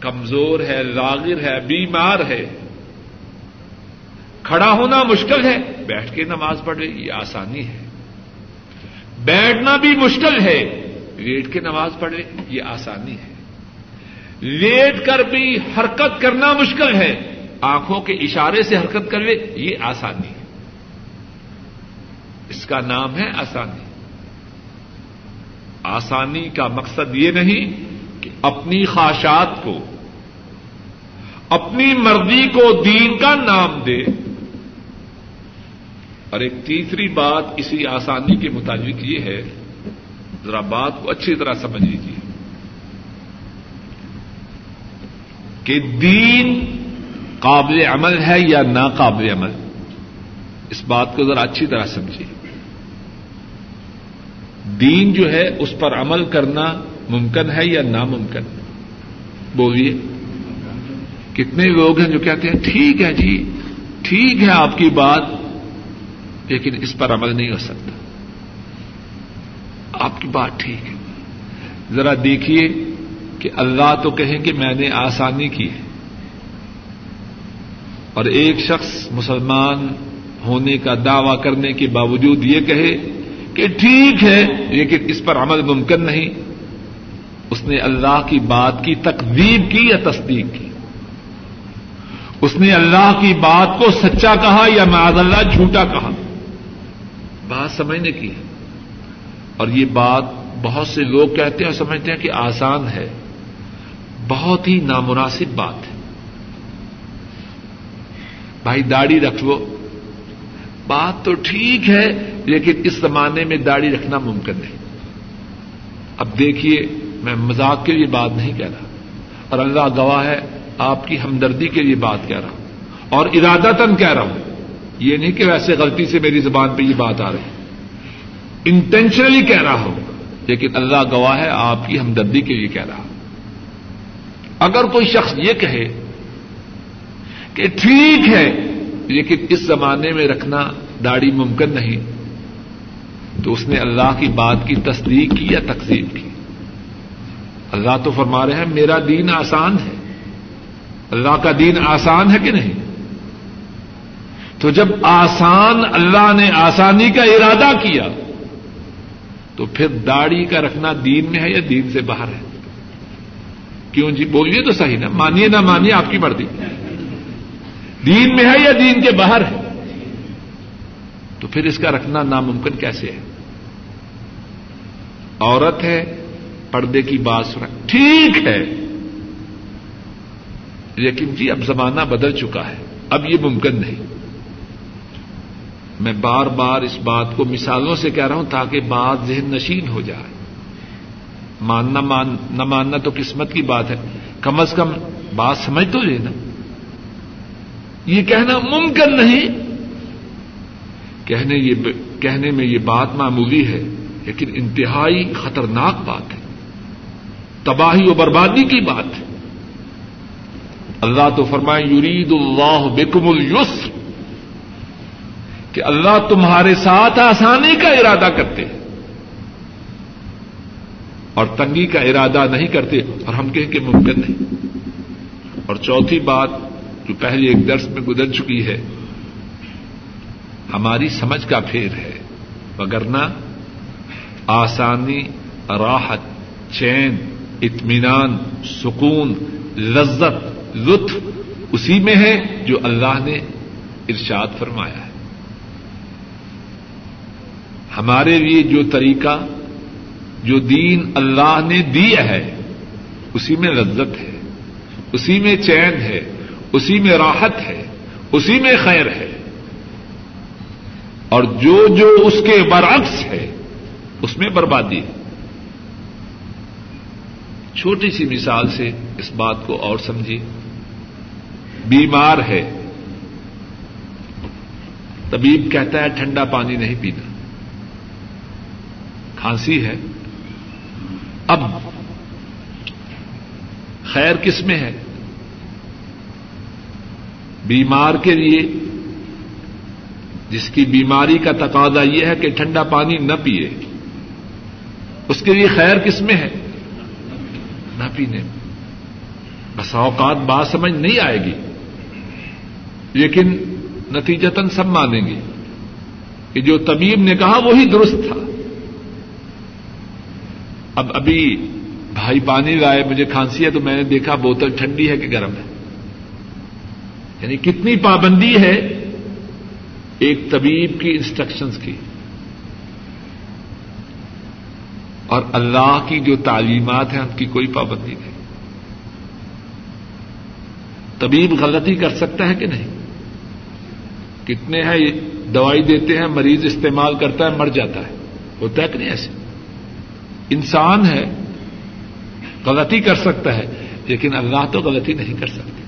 کمزور ہے لاغر ہے، بیمار ہے۔ کھڑا ہونا مشکل ہے، بیٹھ کے نماز پڑھے یہ آسانی ہے۔ بیٹھنا بھی مشکل ہے۔ لیٹ کے نماز پڑھے، یہ آسانی ہے۔ لیٹ کر بھی حرکت کرنا مشکل ہے۔ آنکھوں کے اشارے سے حرکت کر لے یہ آسانی ہے۔ اس کا نام ہے آسانی۔ آسانی کا مقصد یہ نہیں کہ اپنی خواہشات کو، اپنی مرضی کو دین کا نام دے۔ اور ایک تیسری بات اسی آسانی کے مطابق یہ ہے، ذرا بات کو اچھی طرح سمجھ لیجیے کہ دین قابل عمل ہے یا ناقابل عمل؟ اس بات کو ذرا اچھی طرح سمجھیے دین جو ہے، اس پر عمل کرنا ممکن ہے یا ناممکن؟ بولیے۔ کتنے لوگ ہیں جو کہتے ہیں، ٹھیک ہے جی ٹھیک ہے آپ کی بات لیکن اس پر عمل نہیں ہو سکتا۔ آپ کی بات ٹھیک ہے۔ ذرا دیکھیے کہ اللہ تو کہیں کہ میں نے آسانی کی ہے۔ اور ایک شخص مسلمان ہونے کا دعوی کرنے کے باوجود یہ کہے کہ ٹھیک ہے، لیکن اس پر عمل ممکن نہیں۔ اس نے اللہ کی بات کی تقدیب کی یا تصدیق کی؟ اس نے اللہ کی بات کو سچا کہا یا معذ اللہ جھوٹا کہا؟ بات سمجھنے کی ہے۔ اور یہ بات بہت سے لوگ کہتے ہیں اور سمجھتے ہیں کہ آسان ہے۔ بہت ہی نامناسب بات ہے۔ بھائی داڑھی رکھ لو۔ بات تو ٹھیک ہے، لیکن اس زمانے میں داڑھی رکھنا ممکن نہیں۔ اب دیکھیے، میں مذاق کے لیے بات نہیں کہہ رہا۔ اور اللہ گواہ ہے، آپ کی ہمدردی کے لیے بات کہہ رہا ہوں۔ اور ارادہ تن کہہ رہا ہوں۔ یہ نہیں کہ ویسے غلطی سے میری زبان پہ یہ بات آ رہی انٹینشنلی کہہ رہا ہوں، لیکن اللہ گواہ ہے، آپ کی ہمدردی کے لیے کہہ رہا ہوں۔ اگر کوئی شخص یہ کہے کہ ٹھیک ہے، لیکن اس زمانے میں رکھنا داڑھی ممکن نہیں، تو اس نے اللہ کی بات کی تصدیق کی یا تقسیم کی؟ اللہ تو فرما رہے ہیں، میرا دین آسان ہے۔ اللہ کا دین آسان ہے کہ نہیں؟ تو جب آسان اللہ نے آسانی کا ارادہ کیا تو پھر داڑھی کا رکھنا دین میں ہے یا دین سے باہر ہے؟ کیوں جی؟ بولیے تو صحیح نا، مانیے نہ مانیے آپ کی مرضی۔ دین میں ہے یا دین کے باہر ہے؟ تو پھر اس کا رکھنا ناممکن کیسے ہے؟ عورت ہے، پردے کی بات سنا۔ ٹھیک ہے۔ لیکن جی اب زمانہ بدل چکا ہے۔ اب یہ ممکن نہیں۔ میں بار بار اس بات کو مثالوں سے کہہ رہا ہوں تاکہ بات ذہن نشین ہو جائے۔ ماننا مان، نہ ماننا تو قسمت کی بات ہے۔ کم از کم بات سمجھ تو لینا یہ کہنا ممکن نہیں۔ کہنے یہ کہنے میں یہ بات معمولی ہے، لیکن انتہائی خطرناک بات ہے۔ تباہی و بربادی کی بات ہے۔ اللہ تو فرمائے، یرید اللہ بیکم السر کہ اللہ تمہارے ساتھ آسانی کا ارادہ کرتے اور تنگی کا ارادہ نہیں کرتے اور ہم کہیں کہ ممکن نہیں۔ اور چوتھی بات جو پہلے ایک درس میں گزر چکی ہے، ہماری سمجھ کا پھیر ہے۔ وگرنہ آسانی، راحت، چین، اطمینان، سکون، لذت، لطف اسی میں ہے جو اللہ نے ارشاد فرمایا ہے۔ ہمارے لیے جو طریقہ، جو دین اللہ نے دیا ہے، اسی میں لذت ہے، اسی میں چین ہے، اسی میں راحت ہے، اسی میں خیر ہے۔ اور جو جو اس کے برعکس ہے، اس میں بربادی ہے۔ چھوٹی سی مثال سے اس بات کو اور سمجھیے۔ بیمار ہے، طبیب کہتا ہے ٹھنڈا پانی نہیں پینا۔ کھانسی ہے۔ اب خیر کس میں ہے؟ بیمار کے لیے۔ جس کی بیماری کا تقاضا یہ ہے کہ ٹھنڈا پانی نہ پیے اس کے لیے خیر کس میں ہے؟ نہ پینے۔ بس اوقات بات سمجھ نہیں آئے گی۔ لیکن نتیجتن سب مانیں گے۔ کہ جو طبیب نے کہا وہی درست تھا۔ اب ابھی بھائی پانی لائے، مجھے کھانسی ہے تو میں نے دیکھا بوتل ٹھنڈی ہے کہ گرم ہے۔ یعنی کتنی پابندی ہے ایک طبیب کی انسٹرکشنز کی۔ اور اللہ کی جو تعلیمات ہیں، ان کی کوئی پابندی نہیں۔ طبیب غلطی کر سکتا ہے کہ نہیں؟ کتنے ہیں دوائی دیتے ہیں، مریض استعمال کرتا ہے، مر جاتا ہے۔ ہوتا ہے کہ نہیں ایسے؟ انسان ہے، غلطی کر سکتا ہے، لیکن اللہ تو غلطی نہیں کر سکتے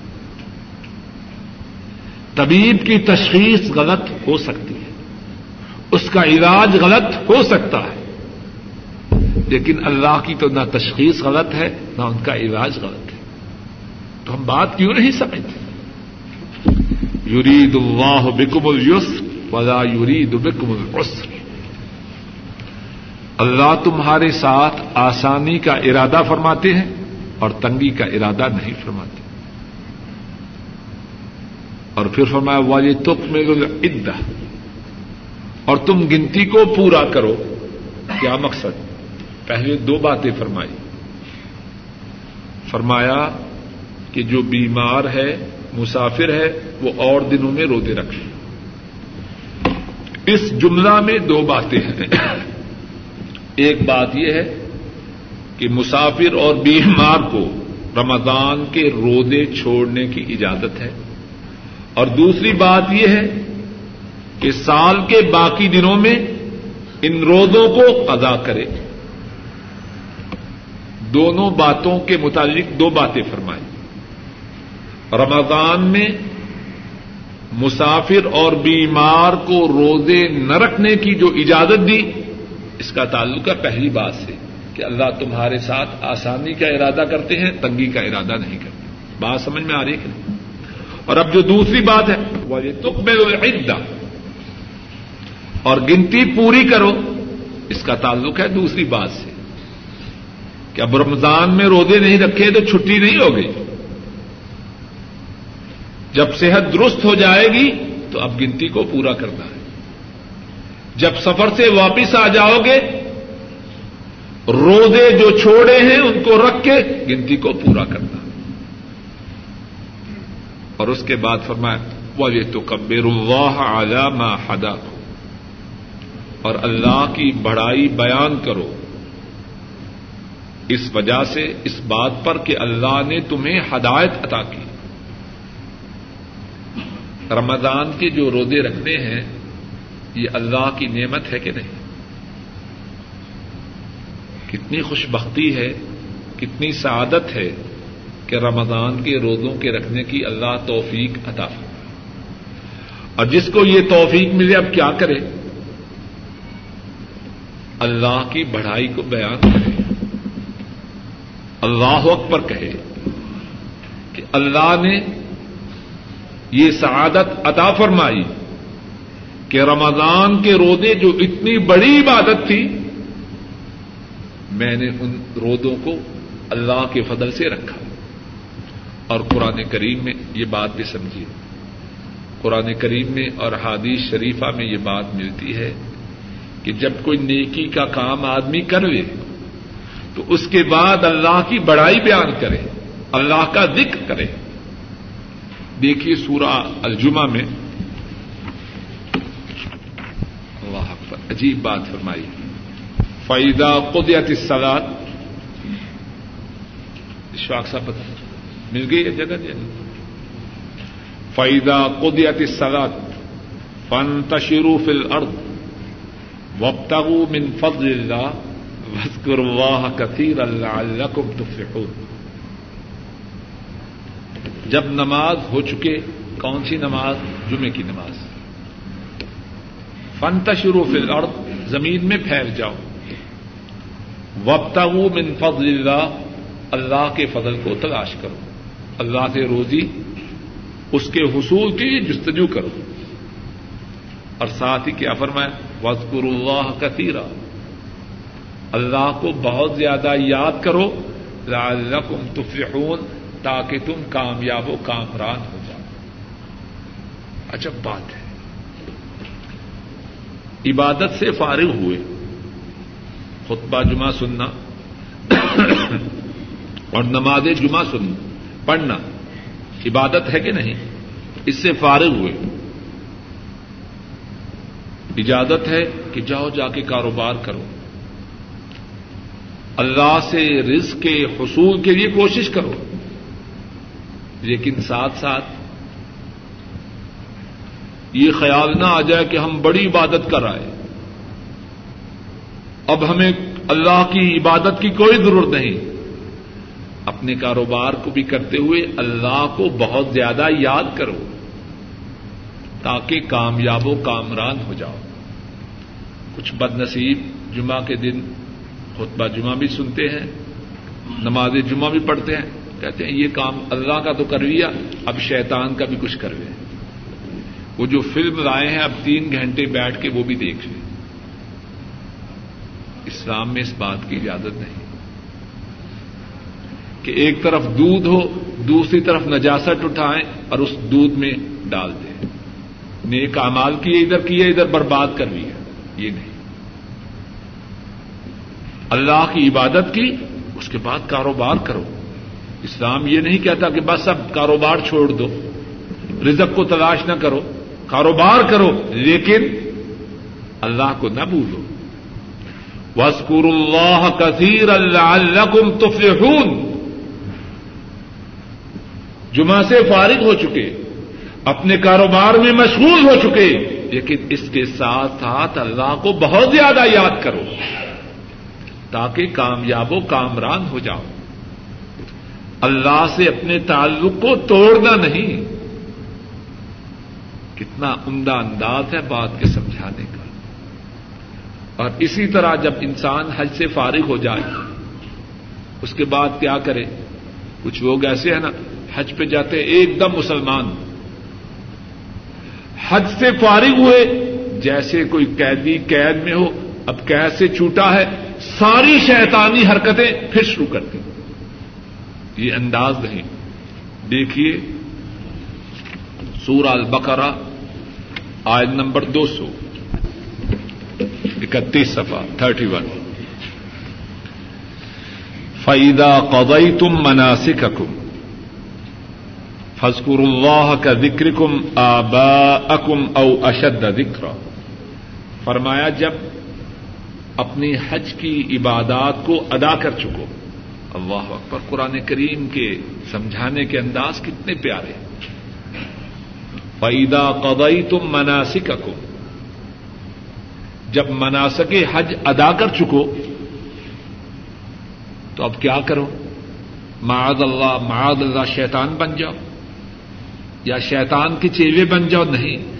طبیب کی تشخیص غلط ہو سکتی ہے۔ اس کا علاج غلط ہو سکتا ہے۔ لیکن اللہ کی تو نہ تشخیص غلط ہے، نہ ان کا علاج غلط ہے۔ تو ہم بات کیوں نہیں سمجھتے؟ یورید اللہ بکم الس ولا یورید بکم العسر۔ اللہ تمہارے ساتھ آسانی کا ارادہ فرماتے ہیں اور تنگی کا ارادہ نہیں فرماتے۔ اور پھر فرمایا والے تک میں اور تم گنتی کو پورا کرو۔ کیا مقصد؟ پہلے دو باتیں فرمائی۔ فرمایا کہ جو بیمار ہے، مسافر ہے، وہ اور دنوں میں روزے رکھے اس جملہ میں دو باتیں ہیں۔ ایک بات یہ ہے کہ مسافر اور بیمار کو رمضان کے روزے چھوڑنے کی اجازت ہے اور دوسری بات یہ ہے کہ سال کے باقی دنوں میں ان روزوں کو ادا کرے دونوں باتوں کے متعلق دو باتیں فرمائیں رمضان میں مسافر اور بیمار کو روزے نہ رکھنے کی جو اجازت دی اس کا تعلق ہے پہلی بات سے کہ اللہ تمہارے ساتھ آسانی کا ارادہ کرتے ہیں، تنگی کا ارادہ نہیں کرتے بات سمجھ میں آ رہی ہے کہ نہیں؟ اور اب جو دوسری بات ہے وہ یہ تک میں عدہ اور گنتی پوری کرو، اس کا تعلق ہے دوسری بات سے۔ کہ اب رمضان میں روزے نہیں رکھے تو چھٹی نہیں ہو گئی جب صحت درست ہو جائے گی تو اب گنتی کو پورا کرنا ہے۔ جب سفر سے واپس آ جاؤ گے، روزے جو چھوڑے ہیں ان کو رکھ کے گنتی کو پورا کرنا۔ اور اس کے بعد فرمایا وہ یہ تو کبیر اللہ علام ہدا اور اللہ کی بڑائی بیان کرو۔ اس وجہ سے اس بات پر کہ اللہ نے تمہیں ہدایت عطا کی۔ رمضان کے جو روزے رکھنے ہیں یہ اللہ کی نعمت ہے کہ نہیں؟ کتنی خوش بختی ہے، کتنی سعادت ہے کہ رمضان کے روزوں کے رکھنے کی اللہ توفیق عطا اور جس کو یہ توفیق ملے، اب کیا کرے؟ اللہ کی بڑھائی کو بیان کرے۔ اللہ وقت پر کہے کہ اللہ نے یہ سعادت عطا فرمائی۔ کہ رمضان کے روزے جو اتنی بڑی عبادت تھی، میں نے ان رودوں کو اللہ کے فضل سے رکھا۔ اور قرآن کریم میں یہ بات بھی سمجھیے۔ قرآن کریم میں اور حادیث شریفہ میں یہ بات ملتی ہے کہ جب کوئی نیکی کا کام آدمی کر لے، تو اس کے بعد اللہ کی بڑائی بیان کرے، اللہ کا ذکر کرے۔ دیکھیے سورہ الجمہ میں اللہ پر عجیب بات فرمائی۔ فائدہ قدیت سلاد اشفاق صاحب پتہ مل گئی ہے جگہ جی؟ فائدہ قدیت سلاد فن تشرو فل ارد وبتغو من فضل اللہ وسکر واہ کثیر اللہ اللہ تفلحون۔ جب نماز ہو چکے، کون سی نماز؟ جمعے کی نماز۔ فن تشرو فل ارد زمین میں پھیل جاؤ۔ وقت من فضل اللہ اللہ کے فضل کو تلاش کرو۔ اللہ سے روزی، اس کے حصول کے لیے جستجو کرو۔ اور ساتھ ہی کیا فرمائے وزقر اللہ کثیرہ اللہ کو بہت زیادہ یاد کرو، لعلکم تفلحون، تاکہ تم کامیاب و کامران ہو جاؤ۔ اچھا بات ہے۔ عبادت سے فارغ ہوئے۔ خطبہ جمعہ سننا اور نماز جمعہ سننا، پڑھنا، عبادت ہے کہ نہیں؟ اس سے فارغ ہوئے۔ اجازت ہے کہ جاؤ، جا کے کاروبار کرو۔ اللہ سے رزق کے حصول کے لیے کوشش کرو، لیکن ساتھ ساتھ یہ خیال نہ آ جائے کہ ہم بڑی عبادت کر آئے۔ اب ہمیں اللہ کی عبادت کی کوئی ضرورت نہیں۔ اپنے کاروبار کو بھی کرتے ہوئے اللہ کو بہت زیادہ یاد کرو، تاکہ کامیاب و کامران ہو جاؤ۔ کچھ بد نصیب جمعہ کے دن خطبہ جمعہ بھی سنتے ہیں، نماز جمعہ بھی پڑھتے ہیں، کہتے ہیں یہ کام اللہ کا تو کر لیا، اب شیطان کا بھی کچھ کروے وہ جو فلم لائے ہیں، اب تین گھنٹے بیٹھ کے وہ بھی دیکھ لیں۔ اسلام میں اس بات کی اجازت نہیں۔ کہ ایک طرف دودھ ہو، دوسری طرف نجاست اٹھائیں اور اس دودھ میں ڈال دیں۔ نیک امال کیے، ادھر کیے، ادھر برباد کر لیا یہ نہیں۔ اللہ کی عبادت کی، اس کے بعد کاروبار کرو۔ اسلام یہ نہیں کہتا کہ بس اب کاروبار چھوڑ دو، رزق کو تلاش نہ کرو۔ کاروبار کرو، لیکن اللہ کو نہ بھولو۔ وسکور اللہ کثیر اللہ کم تفلحون۔ جمعہ سے فارغ ہو چکے، اپنے کاروبار میں مشغول ہو چکے، لیکن اس کے ساتھ ساتھ اللہ کو بہت زیادہ یاد کرو، تاکہ کامیاب و کامران ہو جاؤ۔ اللہ سے اپنے تعلق کو توڑنا نہیں۔ کتنا عمدہ انداز ہے بات کے سمجھانے کا۔ اور اسی طرح جب انسان حج سے فارغ ہو جائے، اس کے بعد کیا کرے؟ کچھ لوگ ایسے ہیں نا، حج پہ جاتے ایک دم مسلمان۔ حج سے فارغ ہوئے، جیسے کوئی قیدی قید میں ہو، اب قید سے چھوٹا ہے، ساری شیطانی حرکتیں پھر شروع کرتی یہ انداز نہیں۔ دیکھیے، سورہ البقرہ آئل نمبر دو سو اکتیس سفا تھرٹی ون۔ فعیدہ قدئی تم مناسک حکم فضکر اللہ کا ذکر کم آبا اکم او اشد ذکر فرمایا، جب اپنی حج کی عبادات کو ادا کر چکو، اللہ اکبر، قرآن کریم کے سمجھانے کے انداز کتنے پیارے۔ ہیں فعیدہ قدئی تم مناسک جب مناسک حج ادا کر چکو، تو اب کیا کرو؟ معاد اللہ معاد اللہ شیطان بن جاؤ۔ یا شیطان کے چیلے بن جاؤ، نہیں۔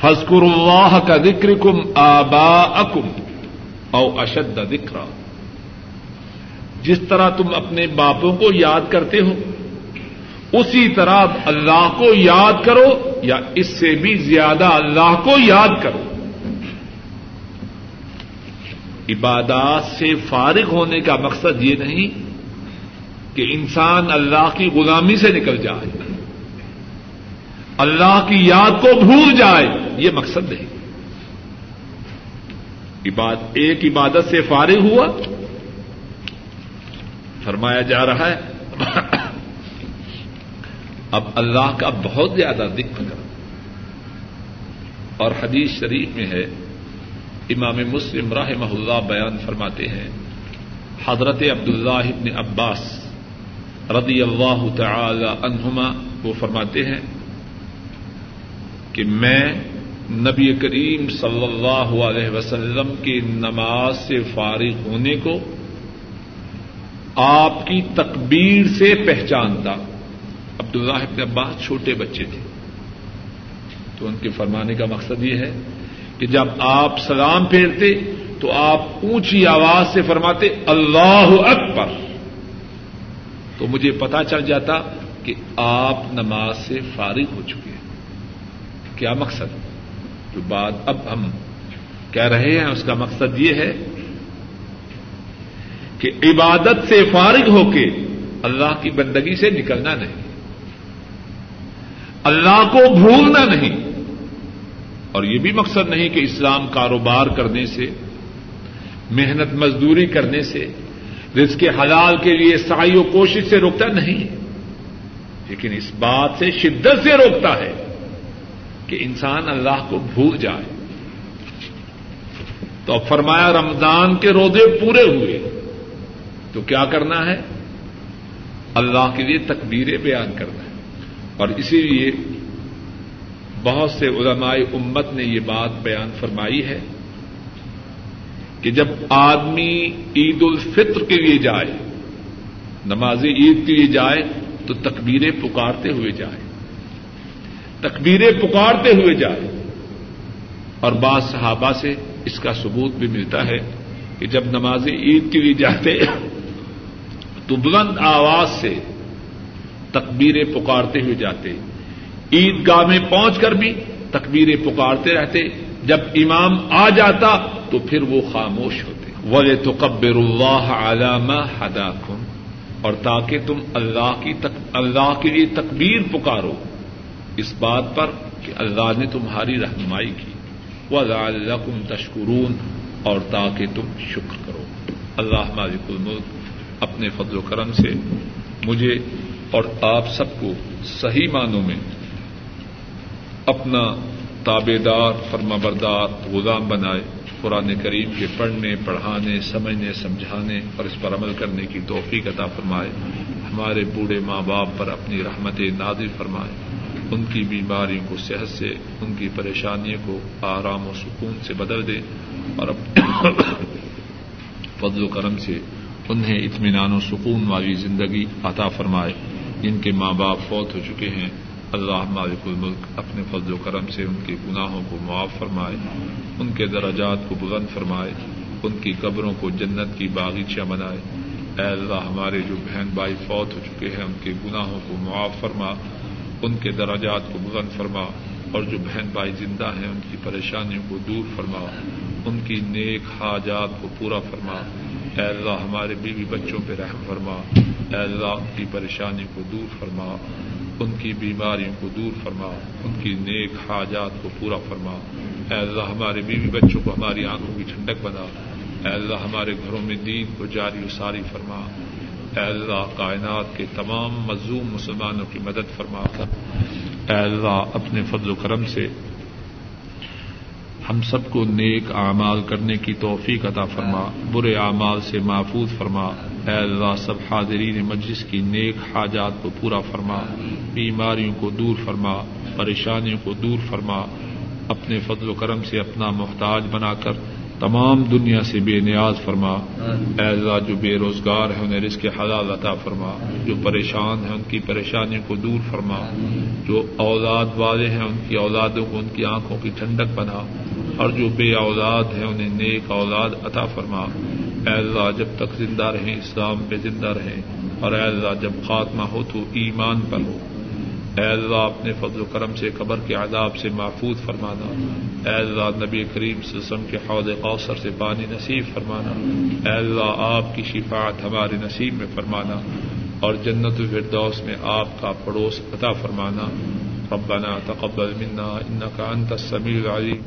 فضکر اللہ کا ذکر کم آبا اکم او اشد ذکر جس طرح تم اپنے باپوں کو یاد کرتے ہو اسی طرح اللہ کو یاد کرو یا اس سے بھی زیادہ اللہ کو یاد کرو۔ عبادات سے فارغ ہونے کا مقصد یہ نہیں کہ انسان اللہ کی غلامی سے نکل جائے، اللہ کی یاد کو بھول جائے، یہ مقصد نہیں۔ ایک عبادت سے فارغ ہوا، فرمایا جا رہا ہے اب اللہ کا بہت زیادہ ذکر کر اور حدیث شریف میں ہے، امام مسلم راہ اللہ بیان فرماتے ہیں، حضرت عبد اللہ عباس رضی اللہ تعالی عنہما وہ فرماتے ہیں کہ میں نبی کریم صلی اللہ علیہ وسلم کی نماز سے فارغ ہونے کو آپ کی تکبیر سے پہچانتا عبداللہ ابن عباس چھوٹے بچے تھے۔ تو ان کے فرمانے کا مقصد یہ ہے کہ جب آپ سلام پھیرتے تو آپ اونچی آواز سے فرماتے، اللہ اکبر! تو مجھے پتا چل جاتا کہ آپ نماز سے فارغ ہو چکے ہیں۔ کیا مقصد؟ جو بات اب ہم کہہ رہے ہیں، اس کا مقصد یہ ہے کہ عبادت سے فارغ ہو کے اللہ کی بندگی سے نکلنا نہیں۔ اللہ کو بھولنا نہیں۔ اور یہ بھی مقصد نہیں کہ اسلام کاروبار کرنے سے، محنت مزدوری کرنے سے، رزق کے حلال کے لیے سائی و کوشش سے روکتا نہیں۔ لیکن اس بات سے شدت سے روکتا ہے کہ انسان اللہ کو بھول جائے۔ تو اب فرمایا، رمضان کے روزے پورے ہوئے۔ تو کیا کرنا ہے؟ اللہ کے لیے تکبیریں بیان کرنا ہے۔ اور اسی لیے بہت سے علماء امت نے یہ بات بیان فرمائی ہے کہ جب آدمی عید الفطر کے لیے جائے، نماز عید کے لیے جائے، تو تکبیریں پکارتے ہوئے جائے۔ تکبیریں پکارتے ہوئے جائے۔ اور بعض صحابہ سے اس کا ثبوت بھی ملتا ہے کہ جب نماز عید کے لیے جاتے تو بلند آواز سے تکبیریں پکارتے ہوئے جاتے عید گاہ میں پہنچ کر بھی تکبیریں پکارتے رہتے جب امام آ جاتا تو پھر وہ خاموش ہوتے وے تو قبر اللہ علامہ ہدا اور تاکہ تم اللہ کی تک اللہ کے لیے تکبیر پکارو اس بات پر کہ اللہ نے تمہاری رہنمائی کی وہ اللہ تشکرون اور تاکہ تم شکر کرو اللہ مالک الملک اپنے فضل و کرم سے مجھے اور آپ سب کو صحیح معنوں میں اپنا تابے دار فرما بردار غلام بنائے، قرآن کریم کے پڑھنے، پڑھانے، سمجھنے، سمجھانے اور اس پر عمل کرنے کی توفیق عطا فرمائے۔ ہمارے بوڑھے ماں باپ پر اپنی رحمت نادر فرمائے۔ ان کی بیماریوں کو صحت سے، ان کی پریشانیوں کو آرام و سکون سے بدل دے اور فضل و کرم سے انہیں اطمینان و سکون والی زندگی عطا فرمائے۔ جن کے ماں باپ فوت ہو چکے ہیں۔ اللہ مالک الملک اپنے فضل و کرم سے ان کے گناہوں کو معاف فرمائے، ان کے دراجات کو بلند فرمائے، ان کی قبروں کو جنت کی باغیچہ بنائے۔ اے اللہ، ہمارے جو بہن بھائی فوت ہو چکے ہیں، ان کے گناہوں کو معاف فرما، ان کے دراجات کو بلند فرما۔ اور جو بہن بھائی زندہ ہیں، ان کی پریشانیوں کو دور فرما، ان کی نیک حاجات کو پورا فرما۔ اے اللہ، ہمارے بیوی بچوں پہ رحم فرما۔ اے اللہ، ان کی پریشانی کو دور فرما۔ ان کی بیماریوں کو دور فرما۔ ان کی نیک حاجات کو پورا فرما۔ اے اللہ، ہمارے بیوی بچوں کو ہماری آنکھوں کی ٹھنڈک بنا۔ اے اللہ، ہمارے گھروں میں دین کو جاری و ساری فرما۔ اے اللہ، کائنات کے تمام مظلوم مسلمانوں کی مدد فرما۔ اے اللہ اپنے فضل و کرم سے ہم سب کو نیک اعمال کرنے کی توفیق عطا فرما، برے اعمال سے محفوظ فرما اے اللہ سب حاضرین مجلس کی نیک حاجات کو پورا فرما، بیماریوں کو دور فرما، پریشانیوں کو دور فرما، اپنے فضل و کرم سے اپنا محتاج بنا کر تمام دنیا سے بے نیاز فرما۔ اللہ جو بے روزگار ہیں انہیں رزق حلال عطا فرما۔ جو پریشان ہیں ان کی پریشانیوں کو دور فرما۔ جو اولاد والے ہیں ان کی اولادوں کو ان کی آنکھوں کی ٹھنڈک بنا۔ اور جو بے اولاد ہیں انہیں نیک اولاد عطا فرما۔ اللہ جب تک زندہ رہیں اسلام پہ زندہ رہیں۔ اور اللہ جب خاتمہ ہو تو ایمان پر ہو۔ اے اللہ اپنے فضل و کرم سے، قبر کے عذاب سے محفوظ فرمانا۔ اے اللہ نبی کریم سسم کے حوض قوثر سے پانی نصیب فرمانا۔ اے اللہ آپ کی شفاعت ہمارے نصیب میں فرمانا۔ اور جنت الفردوس میں آپ کا پڑوس عطا فرمانا۔ ربنا تقبل منا انك انت السميع العليم